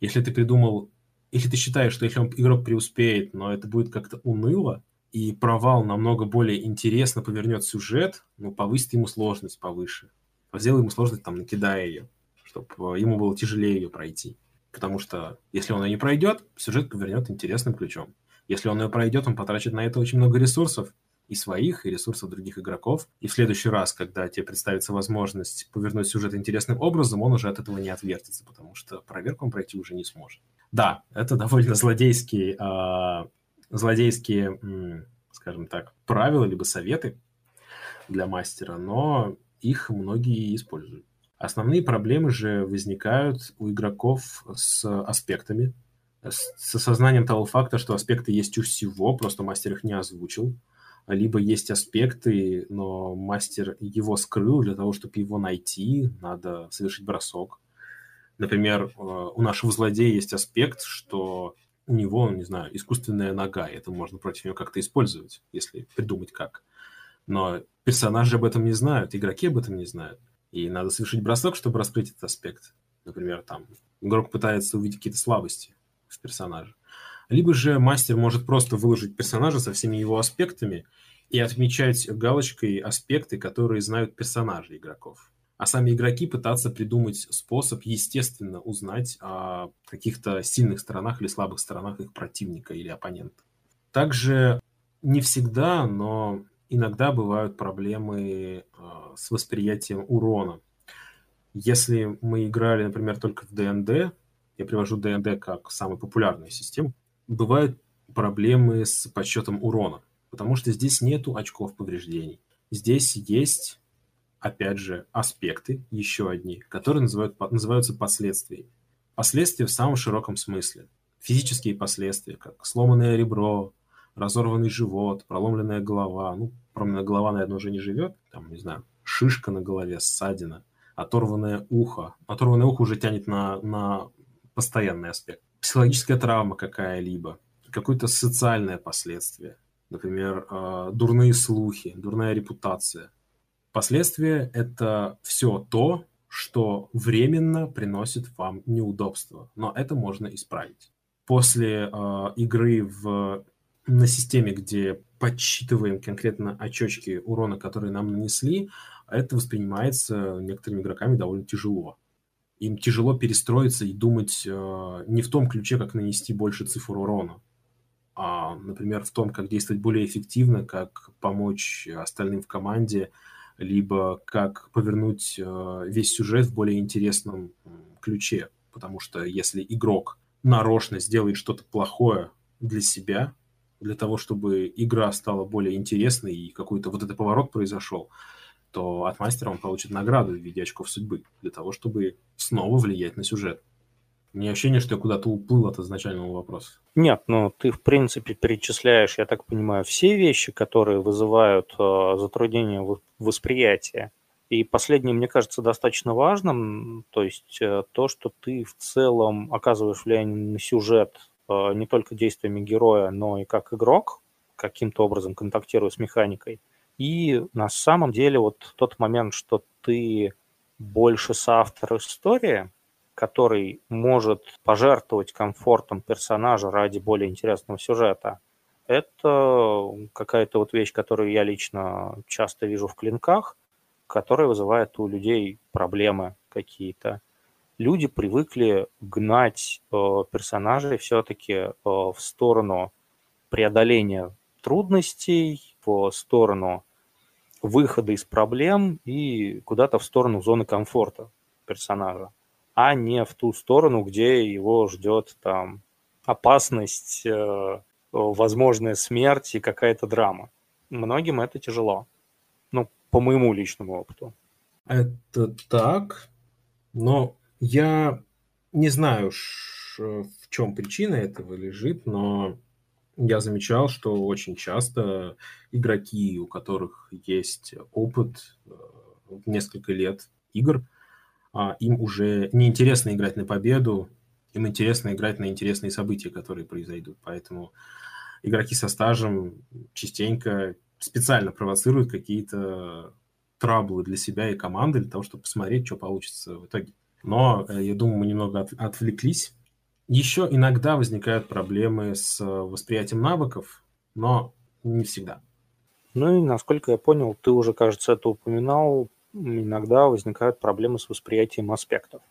Если ты придумал, если ты считаешь, что если он, игрок преуспеет, но это будет как-то уныло, и провал намного более интересно повернет сюжет, ну, повысит ему сложность повыше. Сделай ему сложность, там, накидая ее чтобы ему было тяжелее ее пройти. Потому что если он ее не пройдет, сюжет повернет интересным ключом. Если он ее пройдет, он потратит на это очень много ресурсов, и своих, и ресурсов других игроков. И в следующий раз, когда тебе представится возможность повернуть сюжет интересным образом, он уже от этого не отвертится, потому что проверку он пройти уже не сможет. Да, это довольно злодейские, э, злодейские, скажем так, правила, либо советы для мастера, но их многие используют. Основные проблемы же возникают у игроков с аспектами, с осознанием того факта, что аспекты есть у всего, просто мастер их не озвучил. Либо есть аспекты, но мастер его скрыл, для того, чтобы его найти, надо совершить бросок. Например, э, у нашего злодея есть аспект, что у него, не знаю, искусственная нога, это можно против него как-то использовать, если придумать как. Но персонажи об этом не знают, игроки об этом не знают. И надо совершить бросок, чтобы раскрыть этот аспект. Например, там игрок пытается увидеть какие-то слабости в персонаже. Либо же мастер может просто выложить персонажа со всеми его аспектами и отмечать галочкой аспекты, которые знают персонажи игроков. А сами игроки пытаться придумать способ, естественно, узнать о каких-то сильных сторонах или слабых сторонах их противника или оппонента. Также не всегда, но иногда бывают проблемы а, с восприятием урона. Если мы играли, например, только в ДНД, я привожу ДНД как самую популярную систему, бывают проблемы с подсчетом урона, потому что здесь нету очков повреждений. Здесь есть, опять же, аспекты, еще одни, которые называют, называются последствиями. Последствия в самом широком смысле. Физические последствия, как сломанное ребро, разорванный живот, проломленная голова. Ну, проломленная голова, наверное, уже не живет. Там, не знаю, шишка на голове, ссадина, оторванное ухо. Оторванное ухо уже тянет на, на постоянный аспект. Психологическая травма какая-либо, какое-то социальное последствие. Например, э, дурные слухи, дурная репутация. Последствия – это все то, что временно приносит вам неудобства, но это можно исправить. После э, игры в на системе, где подсчитываем конкретно очечки урона, которые нам нанесли, это воспринимается некоторыми игроками довольно тяжело. Им тяжело перестроиться и думать э, не в том ключе, как нанести больше цифр урона, а, например, в том, как действовать более эффективно, как помочь остальным в команде, либо как повернуть э, весь сюжет в более интересном ключе. Потому что если игрок нарочно сделает что-то плохое для себя, для того, чтобы игра стала более интересной и какой-то вот этот поворот произошел, то от мастера он получит награду в виде очков судьбы для того, чтобы снова влиять на сюжет. Меня ощущение, что я куда-то уплыл от изначального вопроса. Нет, ну ты, в принципе, перечисляешь, я так понимаю, все вещи, которые вызывают э, затруднения восприятия. И последнее, мне кажется, достаточно важным, то есть э, то, что ты в целом оказываешь влияние на сюжет не только действиями героя, но и как игрок, каким-то образом контактируя с механикой. И на самом деле вот тот момент, что ты больше соавтор истории, который может пожертвовать комфортом персонажа ради более интересного сюжета, это какая-то вот вещь, которую я лично часто вижу в клинках, которая вызывает у людей проблемы какие-то люди привыкли гнать э, персонажей все-таки э, в сторону преодоления трудностей, в сторону выхода из проблем и куда-то в сторону зоны комфорта персонажа, а не в ту сторону, где его ждет там опасность, э, возможная смерть и какая-то драма. Многим это тяжело. Ну, по моему личному опыту. Это так, но я не знаю, в чем причина этого лежит, но я замечал, что очень часто игроки, у которых есть опыт э, несколько лет игр, а, им уже неинтересно играть на победу, им интересно играть на интересные события, которые произойдут. Поэтому игроки со стажем частенько специально провоцируют какие-то траблы для себя и команды, для того, чтобы посмотреть, что получится в итоге. Но э, я думаю, мы немного от, отвлеклись. Еще иногда возникают проблемы с э, восприятием навыков, но не всегда. Ну и, насколько я понял, ты уже, кажется, это упоминал, иногда возникают проблемы с восприятием аспектов.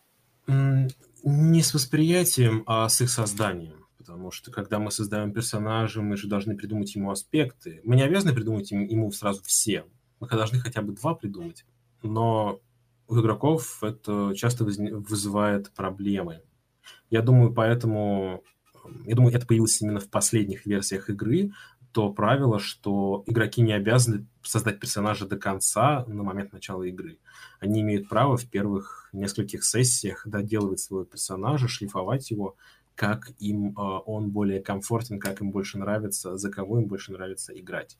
Не с восприятием, а с их созданием. Потому что когда мы создаем персонажа, мы же должны придумать ему аспекты. Мы не обязаны придумать ему сразу все. Мы должны хотя бы два придумать. Но у игроков это часто вызывает проблемы. Я думаю, поэтому, я думаю, это появилось именно в последних версиях игры, то правило, что игроки не обязаны создать персонажа до конца на момент начала игры. Они имеют право в первых нескольких сессиях доделывать своего персонажа, шлифовать его, как им э, он более комфортен, как им больше нравится, за кого им больше нравится играть.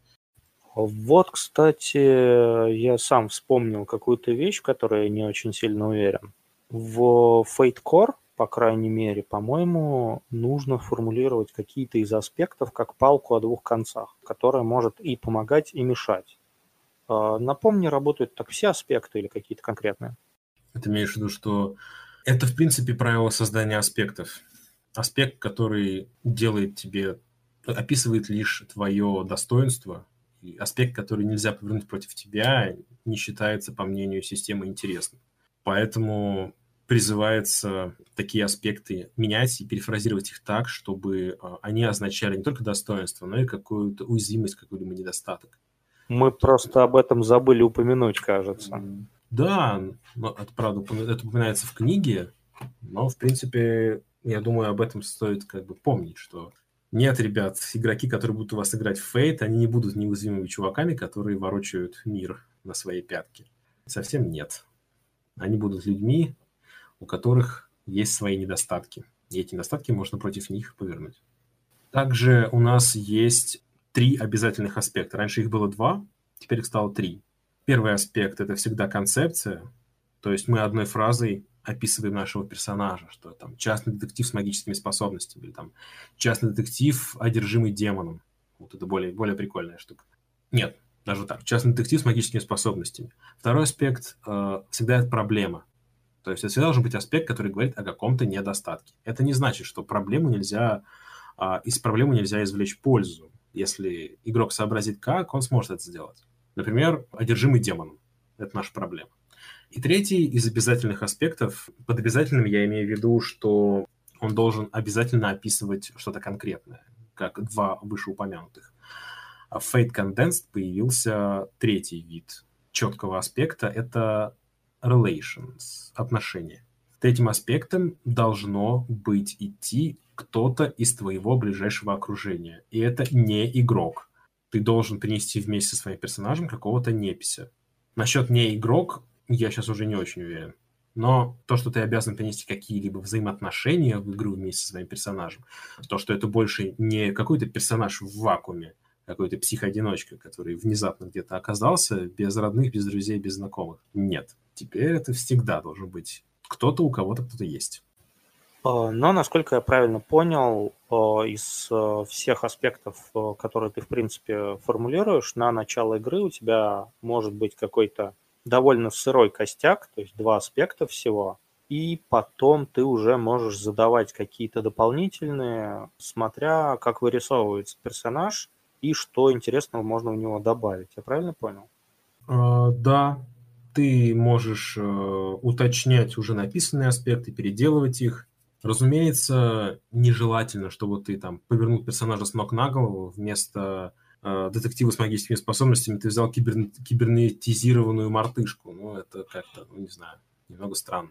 Вот, кстати, я сам вспомнил какую-то вещь, в которой я не очень сильно уверен. В Fate Core, по крайней мере, по-моему, нужно формулировать какие-то из аспектов как палку о двух концах, которая может и помогать, и мешать. А, напомни, работают так все аспекты или какие-то конкретные? Ты имеешь в виду, что это, в принципе, правило создания аспектов. Аспект, который делает тебе, описывает лишь твое достоинство, и аспект, который нельзя повернуть против тебя, не считается, по мнению системы, интересным. Поэтому призывается такие аспекты менять и перефразировать их так, чтобы а, они означали не только достоинство, но и какую-то уязвимость, какой-либо недостаток. Мы просто об этом забыли упомянуть, кажется. Да, но это правда, это упоминается в книге, но, в принципе, я думаю, об этом стоит как бы помнить, что нет, ребят, игроки, которые будут у вас играть в Фейт, они не будут неуязвимыми чуваками, которые ворочают мир на своей пятке. Совсем нет. Они будут людьми, у которых есть свои недостатки. И эти недостатки можно против них повернуть. Также у нас есть три обязательных аспекта. Раньше их было два, теперь их стало три. Первый аспект – это всегда концепция, то есть мы одной фразой описываем нашего персонажа, что там частный детектив с магическими способностями, или там частный детектив, одержимый демоном. Вот это более, более прикольная штука. Нет, даже так. Частный детектив с магическими способностями. Второй аспект э, всегда это проблема. То есть это всегда должен быть аспект, который говорит о каком-то недостатке. Это не значит, что проблему нельзя, э, из проблемы нельзя извлечь пользу. Если игрок сообразит как, он сможет это сделать. Например, одержимый демоном. Это наша проблема. И третий из обязательных аспектов, под обязательным я имею в виду, что он должен обязательно описывать что-то конкретное, как два вышеупомянутых. А в Fate Condensed появился третий вид четкого аспекта – это relations, отношения. Третьим аспектом должно быть идти кто-то из твоего ближайшего окружения. И это не игрок. Ты должен принести вместе со своим персонажем какого-то непися. Насчет не игрок я сейчас уже не очень уверен. Но то, что ты обязан принести какие-либо взаимоотношения в игру вместе со своим персонажем, то, что это больше не какой-то персонаж в вакууме, какой-то психоодиночка, который внезапно где-то оказался, без родных, без друзей, без знакомых. Нет. Теперь это всегда должен быть кто-то, у кого-то кто-то есть. А, но, насколько я правильно понял, а, из а, всех аспектов, которые ты, в принципе, формулируешь, на начало игры у тебя может быть какой-то довольно сырой костяк, то есть два аспекта всего, и потом ты уже можешь задавать какие-то дополнительные, смотря как вырисовывается персонаж и что интересного можно в него добавить. Я правильно понял? Uh, да, ты можешь uh, уточнять уже написанные аспекты, переделывать их. Разумеется, нежелательно, чтобы ты там повернул персонажа с ног на голову вместо э, детектива с магическими способностями, ты взял кибер, кибернетизированную мартышку. Ну, это как-то, ну, не знаю, немного странно.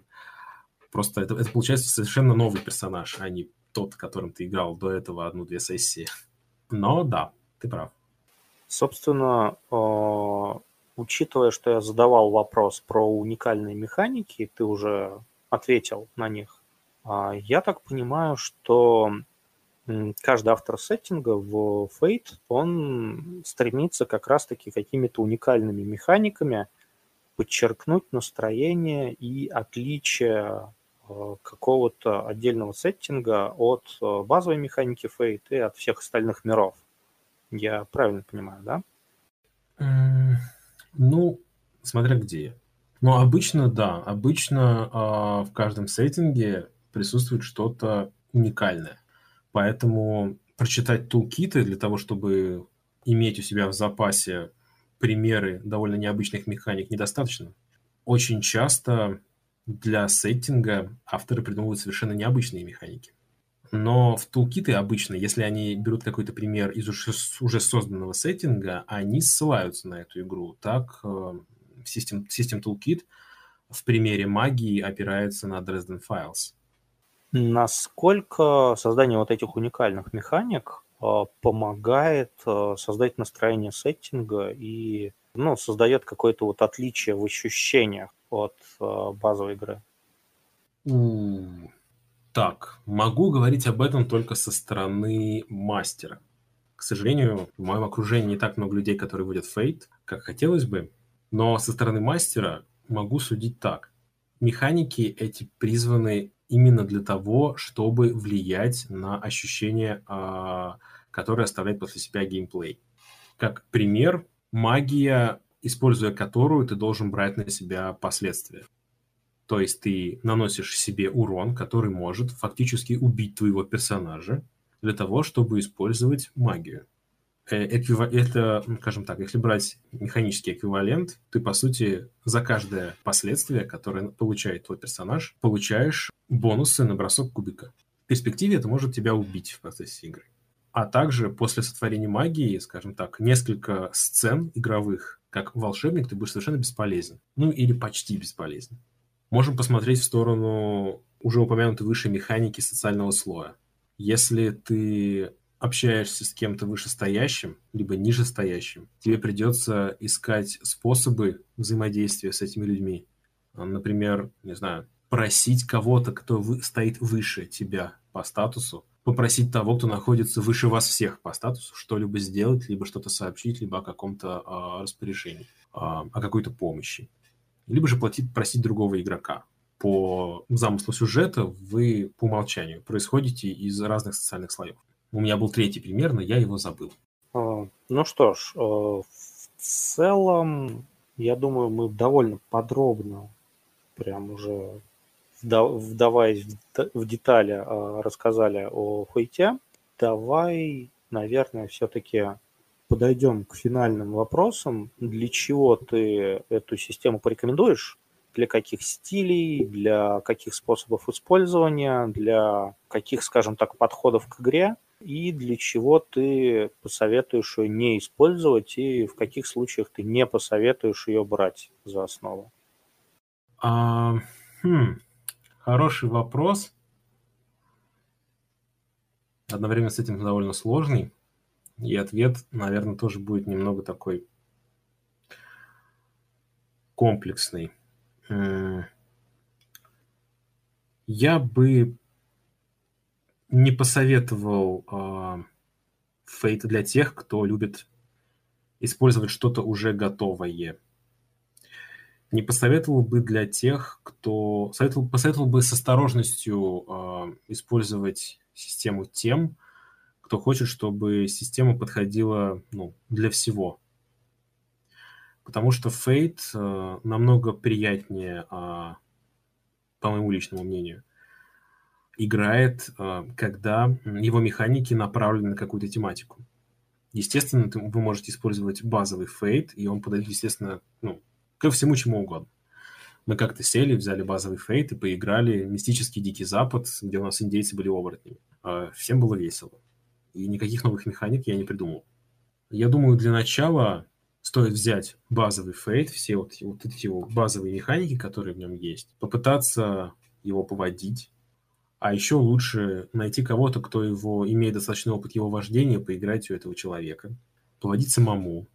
Просто это, это получается совершенно новый персонаж, а не тот, которым ты играл до этого одну-две сессии. Но да, ты прав. Собственно, э, учитывая, что я задавал вопрос про уникальные механики, ты уже ответил на них. Э, я так понимаю, что каждый автор сеттинга в Fate, он стремится как раз-таки какими-то уникальными механиками подчеркнуть настроение и отличие э, какого-то отдельного сеттинга от э, базовой механики Fate и от всех остальных миров. Я правильно понимаю, да? Ну, смотря где. Но обычно, да, обычно э, в каждом сеттинге присутствует что-то уникальное. Поэтому прочитать тулкиты для того, чтобы иметь у себя в запасе примеры довольно необычных механик, недостаточно. Очень часто для сеттинга авторы придумывают совершенно необычные механики. Но в тулкиты обычно, если они берут какой-то пример из уже созданного сеттинга, они ссылаются на эту игру. Так, System, System Toolkit в примере магии опирается на Dresden Files – Насколько создание вот этих уникальных механик помогает создать настроение сеттинга и ну, создает какое-то вот отличие в ощущениях от базовой игры. Так, могу говорить об этом только со стороны мастера. К сожалению, в моем окружении не так много людей, которые водят фейт, как хотелось бы. Но со стороны мастера могу судить так. Механики эти призваны именно для того, чтобы влиять на ощущения, а, которые оставляет после себя геймплей. Как пример, магия, используя которую ты должен брать на себя последствия. То есть ты наносишь себе урон, который может фактически убить твоего персонажа, для того, чтобы использовать магию. Э. Это, скажем так, если брать механический эквивалент, ты, по сути, за каждое последствие, которое получает твой персонаж, получаешь бонусы на бросок кубика. В перспективе это может тебя убить в процессе игры. А также после сотворения магии, скажем так, несколько сцен игровых, как волшебник, ты будешь совершенно бесполезен. Ну, или почти бесполезен. Можем посмотреть в сторону уже упомянутой выше механики социального слоя. Если ты общаешься с кем-то вышестоящим, либо нижестоящим, тебе придется искать способы взаимодействия с этими людьми. Например, не знаю, просить кого-то, кто вы, стоит выше тебя по статусу, попросить того, кто находится выше вас всех по статусу, что-либо сделать, либо что-то сообщить, либо о каком-то а, распоряжении, а, о какой-то помощи. Либо же платить, просить другого игрока по замыслу сюжета вы по умолчанию происходите из разных социальных слоев. У меня был третий пример, но я его забыл. А, ну что ж, э, в целом, я думаю, мы довольно подробно, прям уже вдаваясь в детали, а, рассказали о Хуйте. Давай, наверное, все-таки подойдем к финальным вопросам. Для чего ты эту систему порекомендуешь? для каких стилей, для каких способов использования, для каких, скажем так, подходов к игре, и для чего ты посоветуешь ее не использовать, и в каких случаях ты не посоветуешь ее брать за основу? А, хм, хороший вопрос. Одновременно с этим довольно сложный. И ответ, наверное, тоже будет немного такой комплексный. Я бы не посоветовал э, для тех, кто любит использовать что-то уже готовое. Не посоветовал бы для тех, кто... Советовал, посоветовал бы с осторожностью э, использовать систему тем, кто хочет, чтобы система подходила ну, для всего. Потому что Fate э, намного приятнее, э, по моему личному мнению, играет, э, когда его механики направлены на какую-то тематику. Естественно, вы можете использовать базовый Fate, и он подойдет, естественно, ну, ко всему чему угодно. Мы как-то сели, взяли базовый Fate и поиграли мистический Дикий Запад, где у нас индейцы были оборотнями. Э, всем было весело. И никаких новых механик я не придумал. Я думаю, для начала стоит взять базовый фейт, все вот, вот эти его базовые механики, которые в нем есть, попытаться его поводить, а еще лучше найти кого-то, кто его имеет достаточный опыт его вождения, поиграть у этого человека, поводить самому,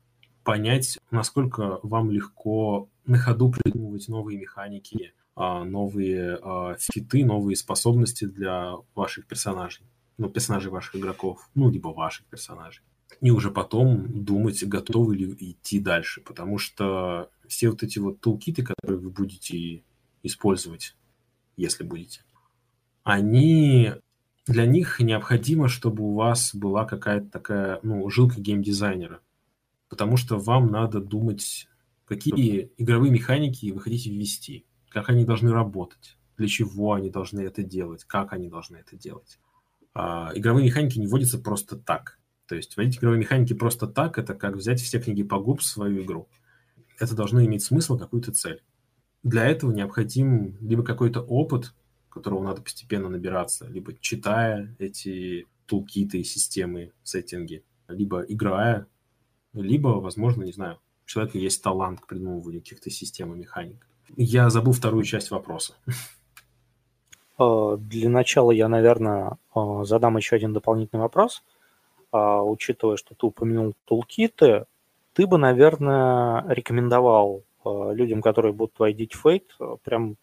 понять, насколько вам легко на ходу придумывать новые механики, а, новые а, фиты, новые способности для ваших персонажей, ну, персонажей ваших игроков, ну, либо ваших персонажей и уже потом думать, готовы ли идти дальше. Потому что все вот эти вот тулкиты, которые вы будете использовать, если будете, они для них необходимо, чтобы у вас была какая-то такая, ну, жилка геймдизайнера. Потому что вам надо думать, какие игровые механики вы хотите ввести, как они должны работать, для чего они должны это делать, как они должны это делать. А, игровые механики не вводятся просто так. То есть вводить игровые механики просто так, это как взять все книги по ГУП в свою игру. Это должно иметь смысл, какую-то цель. Для этого необходим либо какой-то опыт, которого надо постепенно набираться, либо читая эти тулкиты, системы, сеттинги, либо играя, либо, возможно, не знаю, у человека есть талант к придумыванию каких-то систем и механик. Я забыл вторую часть вопроса. Э, для начала я, наверное, э, задам еще один дополнительный вопрос – а, учитывая, что ты упомянул тулкиты, ты бы, наверное, рекомендовал а, людям, которые будут вводить фейт, прям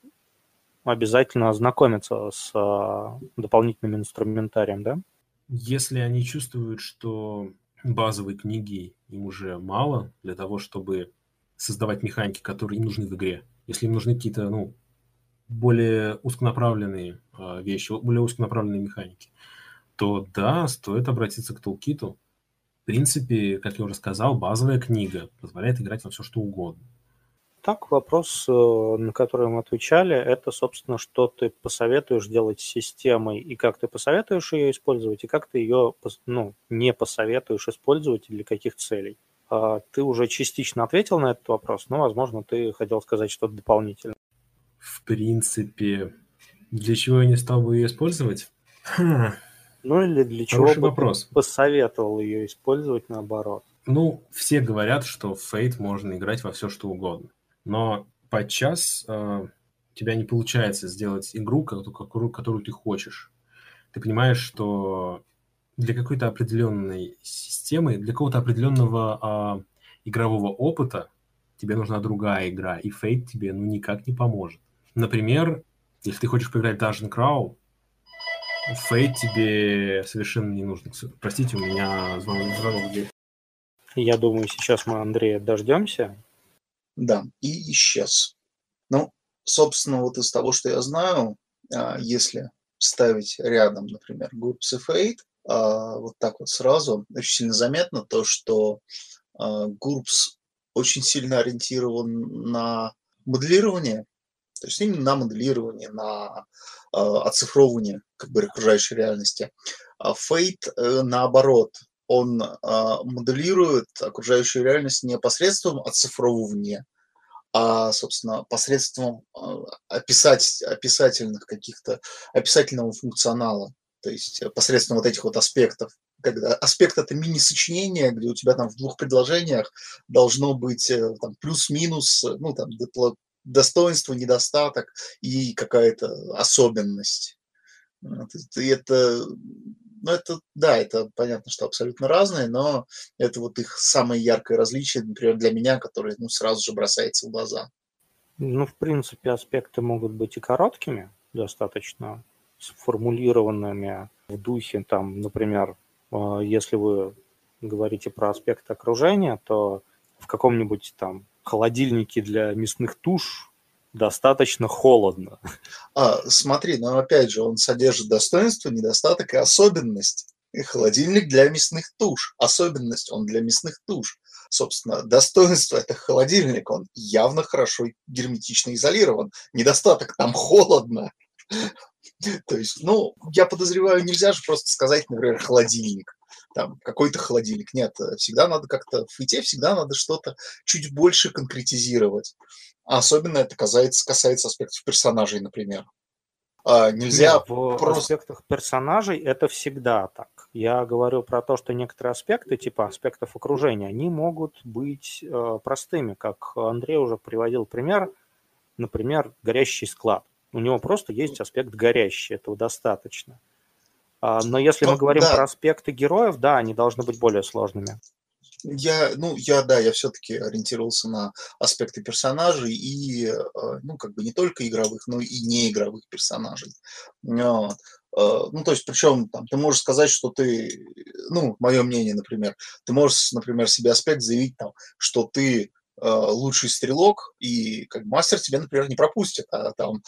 обязательно ознакомиться с а, дополнительным инструментарием, да? Если они чувствуют, что базовой книги им уже мало для того, чтобы создавать механики, которые им нужны в игре, если им нужны какие-то, ну, более узконаправленные э, вещи, более узконаправленные механики, то да, стоит обратиться к тулкиту. В принципе, как я уже сказал, базовая книга позволяет играть во все, что угодно. Так, вопрос, э, на который мы отвечали, это, собственно, что ты посоветуешь делать с системой, и как ты посоветуешь ее использовать, и как ты ее ну, не посоветуешь использовать и для каких целей. А, ты уже частично ответил на этот вопрос, но, возможно, ты хотел сказать что-то дополнительное. В принципе, для чего я не стал бы ее использовать? Хм. Ну или для чего Хороший бы вопрос. ты посоветовал ее использовать наоборот? Ну, все говорят, что в Fate можно играть во все, что угодно но подчас э, у тебя не получается сделать игру, которую, ты хочешь. Ты понимаешь, что для какой-то определенной системы, для какого-то определенного э, игрового опыта тебе нужна другая игра, и Fate тебе ну никак не поможет. Например, если ты хочешь поиграть в Dungeon Crawl, Fate тебе совершенно не нужен. Простите, у меня звонок, звонок. Я думаю, сейчас мы Андрея дождемся, да, и исчез. Ну, собственно, вот из того, что я знаю, а, если ставить рядом, например, Groups of Eight, а, вот так вот сразу, очень сильно заметно то, что а, Groups очень сильно ориентирован на моделирование, то есть именно на моделирование, на оцифровывание как бы окружающей реальности. А Fate э, наоборот, он а, моделирует окружающую реальность не посредством оцифровывания, а, собственно, посредством а, описать, описательных каких-то, описательного функционала, то есть посредством вот этих вот аспектов. Когда аспект это мини-сочинение, где у тебя там в двух предложениях должно быть э, там, плюс-минус, ну там достоинство, недостаток и какая-то особенность. И это ну, это, да, это понятно, что абсолютно разные, но это вот их самое яркое различие, например, для меня, которое ну, сразу же бросается в глаза. Ну, в принципе, аспекты могут быть и короткими, достаточно сформулированными в духе, там, например, э, если вы говорите про аспект окружения, то в каком-нибудь там холодильнике для мясных туш достаточно холодно. А, смотри, но опять же, он содержит достоинство, недостаток и особенность. И холодильник для мясных туш. Особенность он для мясных туш. Собственно, достоинство – это холодильник, он явно хорошо герметично изолирован. Недостаток – там холодно. То есть, ну, я подозреваю, нельзя же просто сказать, например, холодильник там какой-то холодильник. Нет, всегда надо как-то в фите, всегда надо что-то чуть больше конкретизировать. Особенно это касается, касается аспектов персонажей, например. А, нельзя Нет, в просто... аспектах персонажей это всегда так. Я говорю про то, что некоторые аспекты, типа аспектов окружения, они могут быть э, простыми, как Андрей уже приводил пример, например, горящий склад. У него просто есть аспект горящий, этого достаточно. А, но если мы говорим да. про аспекты героев, да, они должны быть более сложными. Я, ну, я, да, я все-таки ориентировался на аспекты персонажей и, э, ну, как бы не только игровых, но и неигровых персонажей. Э, ну, то есть, причем там, ты можешь сказать, что ты, ну, мое мнение, например, ты можешь, например, себе аспект заявить, там, что ты э, лучший стрелок, и как мастер тебя, например, не пропустит, а там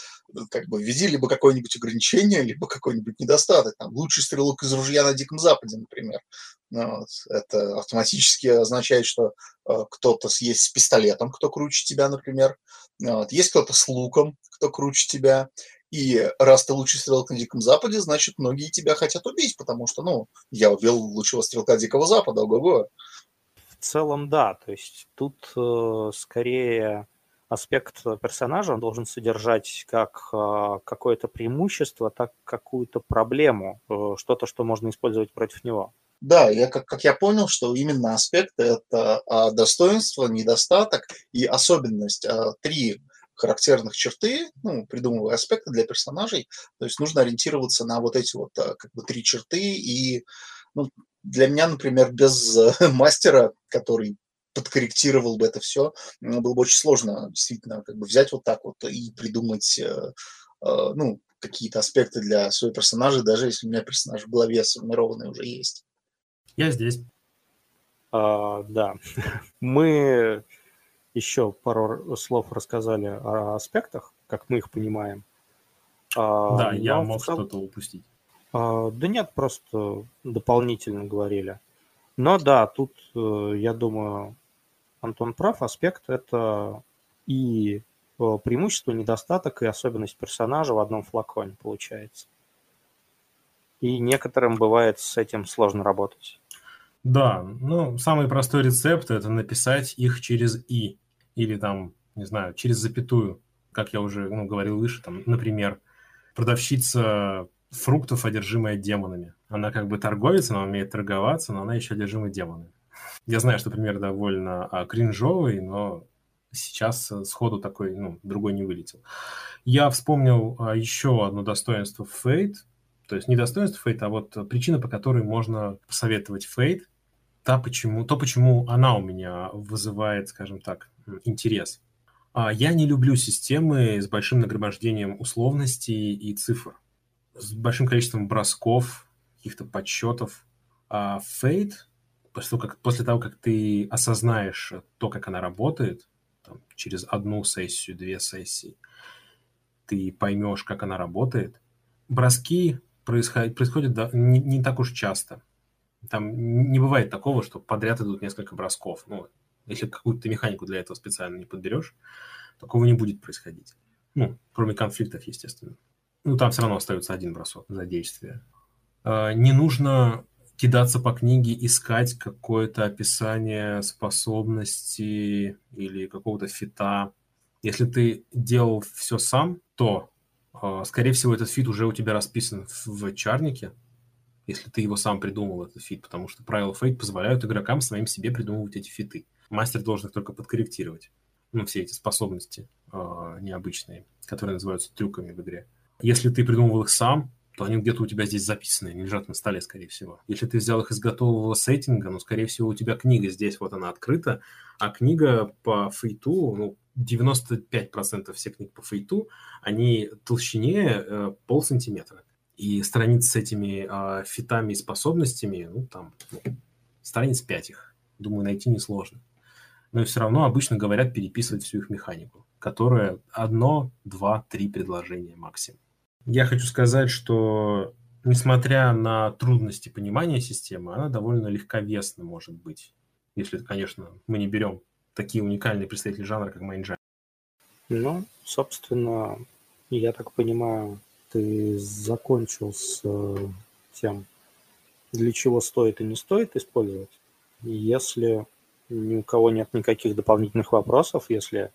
как бы введи либо какое-нибудь ограничение, либо какой-нибудь недостаток. Там, лучший стрелок из ружья на Диком Западе, например. Ну вот. Это автоматически означает, что э, кто-то есть с пистолетом, кто круче тебя, например. Ну вот. Есть кто-то с луком, кто круче тебя. И раз ты лучший стрелок на Диком Западе, значит, многие тебя хотят убить, потому что, ну, я убил лучшего стрелка Дикого Запада, ого-го. В целом, да. То есть тут э, скорее аспект персонажа он должен содержать как э, какое-то преимущество, так какую-то проблему, э, что-то, что можно использовать против него. Да, я, как, как я понял, что именно аспекты – это а, достоинство, недостаток и особенность. А, три характерных черты, ну, придумывая аспекты для персонажей. То есть нужно ориентироваться на вот эти вот а, как бы три черты и ну, для меня, например, без мастера, который подкорректировал бы это все, было бы очень сложно действительно как бы взять вот так вот и придумать ну, какие-то аспекты для своего персонажа, даже если у меня персонаж в голове сформированный уже есть. Я здесь. А, да. Мы еще пару слов рассказали о аспектах, как мы их понимаем. А, да, я мог цел... что-то упустить. А, да нет, просто дополнительно говорили. Но да, тут, э, я думаю, Антон прав. Аспект – это и э, преимущество, недостаток и особенность персонажа в одном флаконе получается. И некоторым бывает с этим сложно работать. Да, ну, самый простой рецепт – это написать их через «и» или там, не знаю, через запятую, как я уже ну, говорил выше, там, например, продавщица фруктов, одержимая демонами. Она как бы торговец, она умеет торговаться, но она еще одержима демонами. Я знаю, что пример довольно а, кринжовый, но сейчас сходу такой, ну, другой не вылетел. Я вспомнил а, еще одно достоинство Fate, то есть не достоинство Fate, а вот причина, по которой можно посоветовать Fate, та, почему, то, почему она у меня вызывает, скажем так, интерес. А, я не люблю системы с большим нагромождением условностей и цифр, с большим количеством бросков, каких-то подсчетов. А Fate, после того, как, после того, как ты осознаешь то, как она работает, там, через одну сессию, две сессии, ты поймешь, как она работает, броски происходят, происходят да, не, не так уж часто. Там не бывает такого, что подряд идут несколько бросков. Ну, если какую-то механику для этого специально не подберешь, такого не будет происходить. Ну, кроме конфликтов, естественно. Ну, там все равно остается один бросок за действие. А, не нужно кидаться по книге, искать какое-то описание способности или какого-то feat а. Если ты делал все сам, то, а, скорее всего, этот feat уже у тебя расписан в чарнике, если ты его сам придумал, этот feat, потому что правила Fate позволяют игрокам своим себе придумывать эти feat ы. Мастер должен их только подкорректировать. Ну, все эти способности э, необычные, которые называются трюками в игре. Если ты придумывал их сам, то они где-то у тебя здесь записаны, они лежат на столе, скорее всего. Если ты взял их из готового сеттинга, ну, скорее всего, у тебя книга здесь, вот она открыта, а книга по Fate у, ну, 95% всех книг по Fate у, они толщине э, полсантиметра. И страниц с этими э, фитами и способностями, ну, там, ну, страниц 5 их. Думаю, найти несложно но все равно обычно говорят переписывать всю их механику, которая одно, два, три предложения максимум. Я хочу сказать, что несмотря на трудности понимания системы, она довольно легковесна может быть, если, конечно, мы не берем такие уникальные представители жанра, как Майнджай. Ну, собственно, я так понимаю, ты закончил с э, тем, для чего стоит и не стоит использовать. Если ни у кого нет никаких дополнительных вопросов, если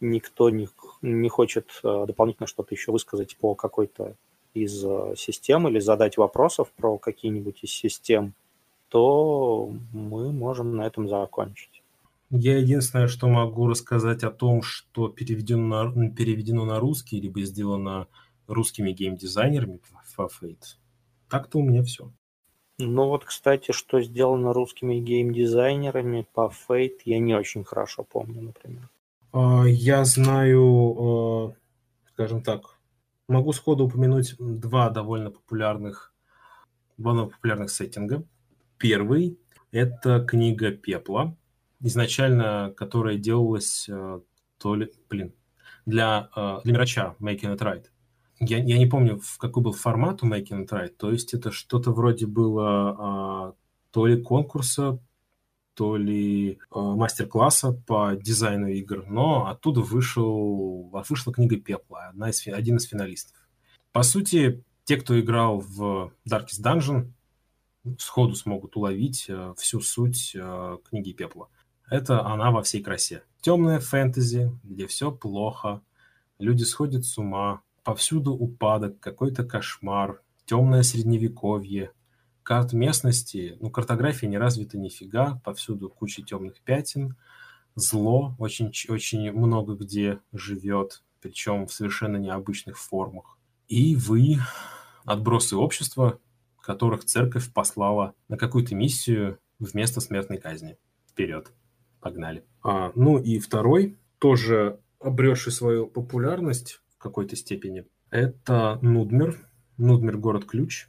никто не, не хочет э, дополнительно что-то еще высказать по какой-то из э, систем или задать вопросов про какие-нибудь из систем, то мы можем на этом закончить. Я единственное, что могу рассказать о том, что переведено на, переведено на русский, либо сделано русскими геймдизайнерами по Fate. Так-то у меня все. Ну вот, кстати, что сделано русскими геймдизайнерами по Fate, я не очень хорошо помню, например. А, я знаю, а, скажем так, могу сходу упомянуть два довольно популярных, два популярных сеттинга. Первый – это книга Пепла, изначально которая делалась а, то ли, блин, для, для Мирача Making It Right я, я не помню, в какой был формат у Making It Right, то есть это что-то вроде было а, то ли конкурса, то ли а, мастер-класса по дизайну игр, но оттуда вышел, вышла книга Пепла, одна из, один из финалистов. По сути, те, кто играл в Darkest Dungeon, сходу смогут уловить а, всю суть а, книги Пепла. Это она во всей красе. Темная фэнтези, где все плохо, люди сходят с ума, Повсюду упадок, какой-то кошмар, темное средневековье. Карт местности, ну, картография не развита нифига, повсюду куча темных пятен, зло очень, очень много где живет, причем в совершенно необычных формах. И вы, отбросы общества, которых церковь послала на какую-то миссию вместо смертной казни. Вперед. Погнали. А, ну и второй, тоже обретший свою популярность какой-то степени, это Нудмер. Нудмер – город-ключ.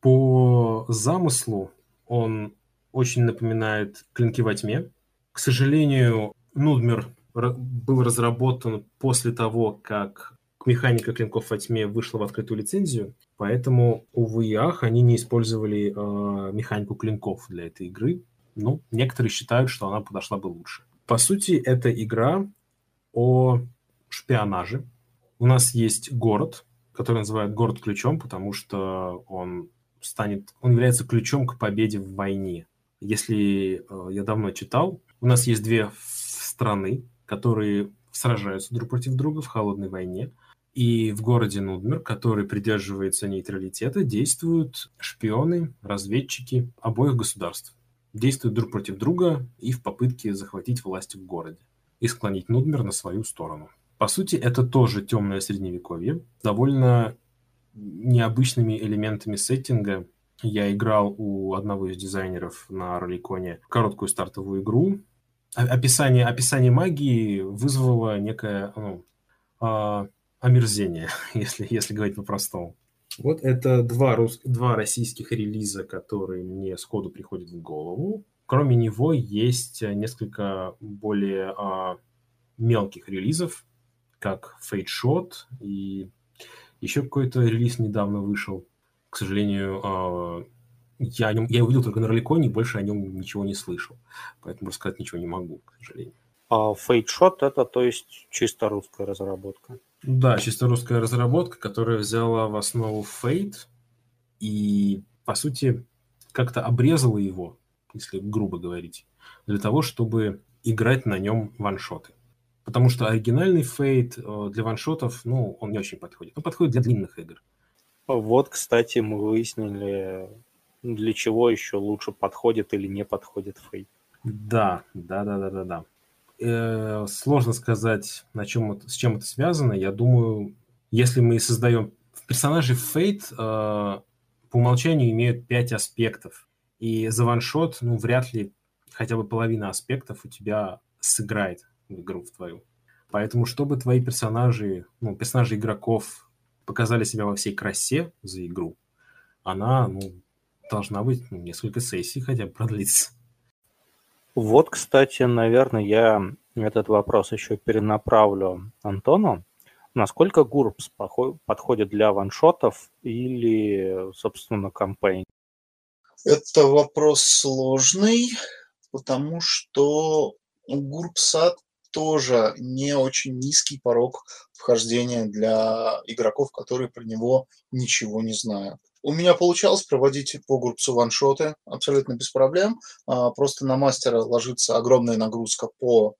По замыслу он очень напоминает «Клинки во тьме». К сожалению, Нудмер был разработан после того, как механика клинков во тьме вышла в открытую лицензию, поэтому, увы и ах, они не использовали э, механику клинков для этой игры. Ну, некоторые считают, что она подошла бы лучше. По сути, это игра о шпионаже. У нас есть город, который называют город ключом, потому что он станет, он является ключом к победе в войне. Если э, я давно читал, у нас есть две страны, которые сражаются друг против друга в холодной войне. И в городе Нудмер, который придерживается нейтралитета, действуют шпионы, разведчики обоих государств. Действуют друг против друга и в попытке захватить власть в городе и склонить Нудмер на свою сторону. По сути, это тоже темное средневековье, довольно необычными элементами сеттинга. Я играл у одного из дизайнеров на Роликоне короткую стартовую игру. Описание, описание магии вызвало некое ну, а, омерзение, если, если говорить по-простому. Вот это два, рус... два российских релиза, которые мне сходу приходят в голову. Кроме него есть несколько более а, мелких релизов, как Fate Shot и еще какой-то релиз недавно вышел. К сожалению, а, я, о нем, я увидел только на Роликоне, больше о нем ничего не слышал. Поэтому рассказать ничего не могу, к сожалению. А Fate Shot это, то есть, чисто русская разработка? Да, чисто русская разработка, которая взяла в основу Fate и, по сути, как-то обрезала его, если грубо говорить, для того, чтобы играть на нем ваншоты. Потому что оригинальный Fate э, для ваншотов, ну, он не очень подходит. Он подходит для длинных игр. Вот, кстати, мы выяснили, для чего еще лучше подходит или не подходит Fate. Да, да, да, да, да, да. Э, сложно сказать, на чем это, с чем это связано. Я думаю, если мы создаем... Персонажи Fate э, по умолчанию имеют пять аспектов. И за ваншот, ну, вряд ли хотя бы половина аспектов у тебя сыграет игру в твою. Поэтому, чтобы твои персонажи, ну, персонажи игроков показали себя во всей красе за игру, она, ну, должна быть ну, несколько сессий хотя бы продлиться. Вот, кстати, наверное, я этот вопрос еще перенаправлю Антону. Насколько Гурбс подходит для ваншотов или, собственно, кампейн? Это вопрос сложный, потому что у Гурбса тоже не очень низкий порог вхождения для игроков, которые про него ничего не знают. У меня получалось проводить по Гурбсу ваншоты абсолютно без проблем. А, просто на мастера ложится огромная нагрузка по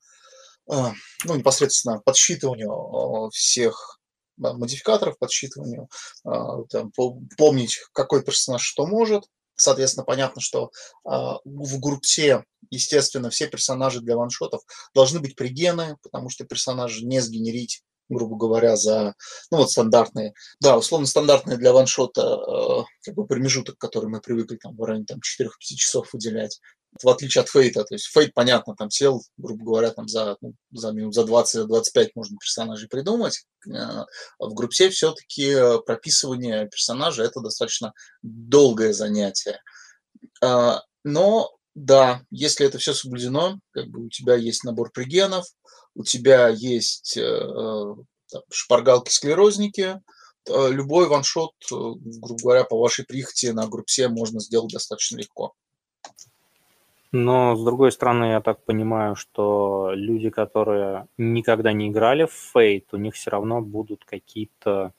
а, ну, непосредственно подсчитыванию а, всех модификаторов, подсчитыванию, там, помнить, какой персонаж что может. Соответственно, понятно, что в группе, естественно, все персонажи для ваншотов должны быть пригены, потому что персонажи не сгенерить грубо говоря, за, ну вот стандартные, да, условно стандартные для ваншота э, как бы промежуток, который мы привыкли там в районе там 4-5 часов выделять, в отличие от фейта, то есть фейт, понятно, там сел, грубо говоря, там за, ну, за минут за 20-25 можно персонажей придумать, э, в группе все-таки прописывание персонажа это достаточно долгое занятие. Э, но да, если это все соблюдено, как бы у тебя есть набор пригенов, у тебя есть э, э там, шпаргалки-склерозники, э, любой ваншот, э, грубо говоря, по вашей прихоти на группе можно сделать достаточно легко. Но, с другой стороны, я так понимаю, что люди, которые никогда не играли в Fate, у них все равно будут какие-то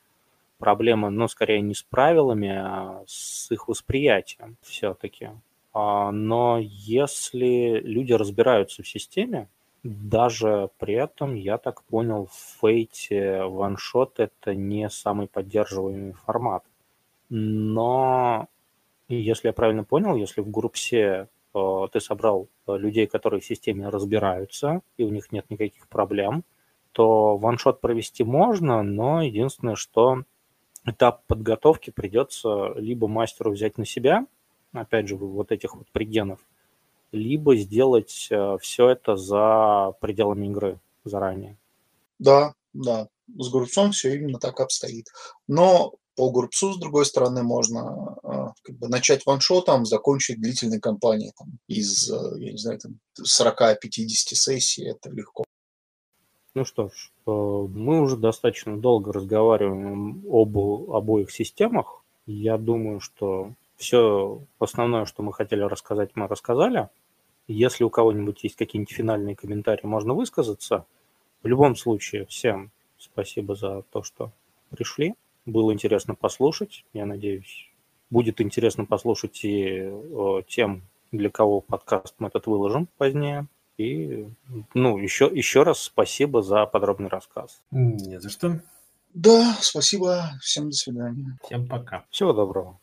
проблемы, ну, скорее не с правилами, а с их восприятием все-таки. А, но если люди разбираются в системе, даже при этом, я так понял, в фейте ваншот это не самый поддерживаемый формат. Но если я правильно понял, если в группе э, ты собрал э, людей, которые в системе разбираются, и у них нет никаких проблем, то ваншот провести можно, но единственное, что этап подготовки придется либо мастеру взять на себя, опять же, вот этих вот пригенов, либо сделать э, все это за пределами игры заранее. Да, да, с Гурцом все именно так обстоит. Но по Гурпсу, с другой стороны, можно э, как бы, начать ваншотом, закончить длительной кампанией там, из, э, я не знаю, там, 40-50 сессий, это легко. Ну что ж, э, мы уже достаточно долго разговариваем об обоих системах. Я думаю, что все основное, что мы хотели рассказать, мы рассказали. Если у кого-нибудь есть какие-нибудь финальные комментарии, можно высказаться. В любом случае, всем спасибо за то, что пришли. Было интересно послушать. Я надеюсь, будет интересно послушать и э, тем, для кого подкаст мы этот выложим позднее. И, ну, еще, еще раз спасибо за подробный рассказ. Не за что. Да, спасибо. Всем до свидания. Всем пока. Всего доброго.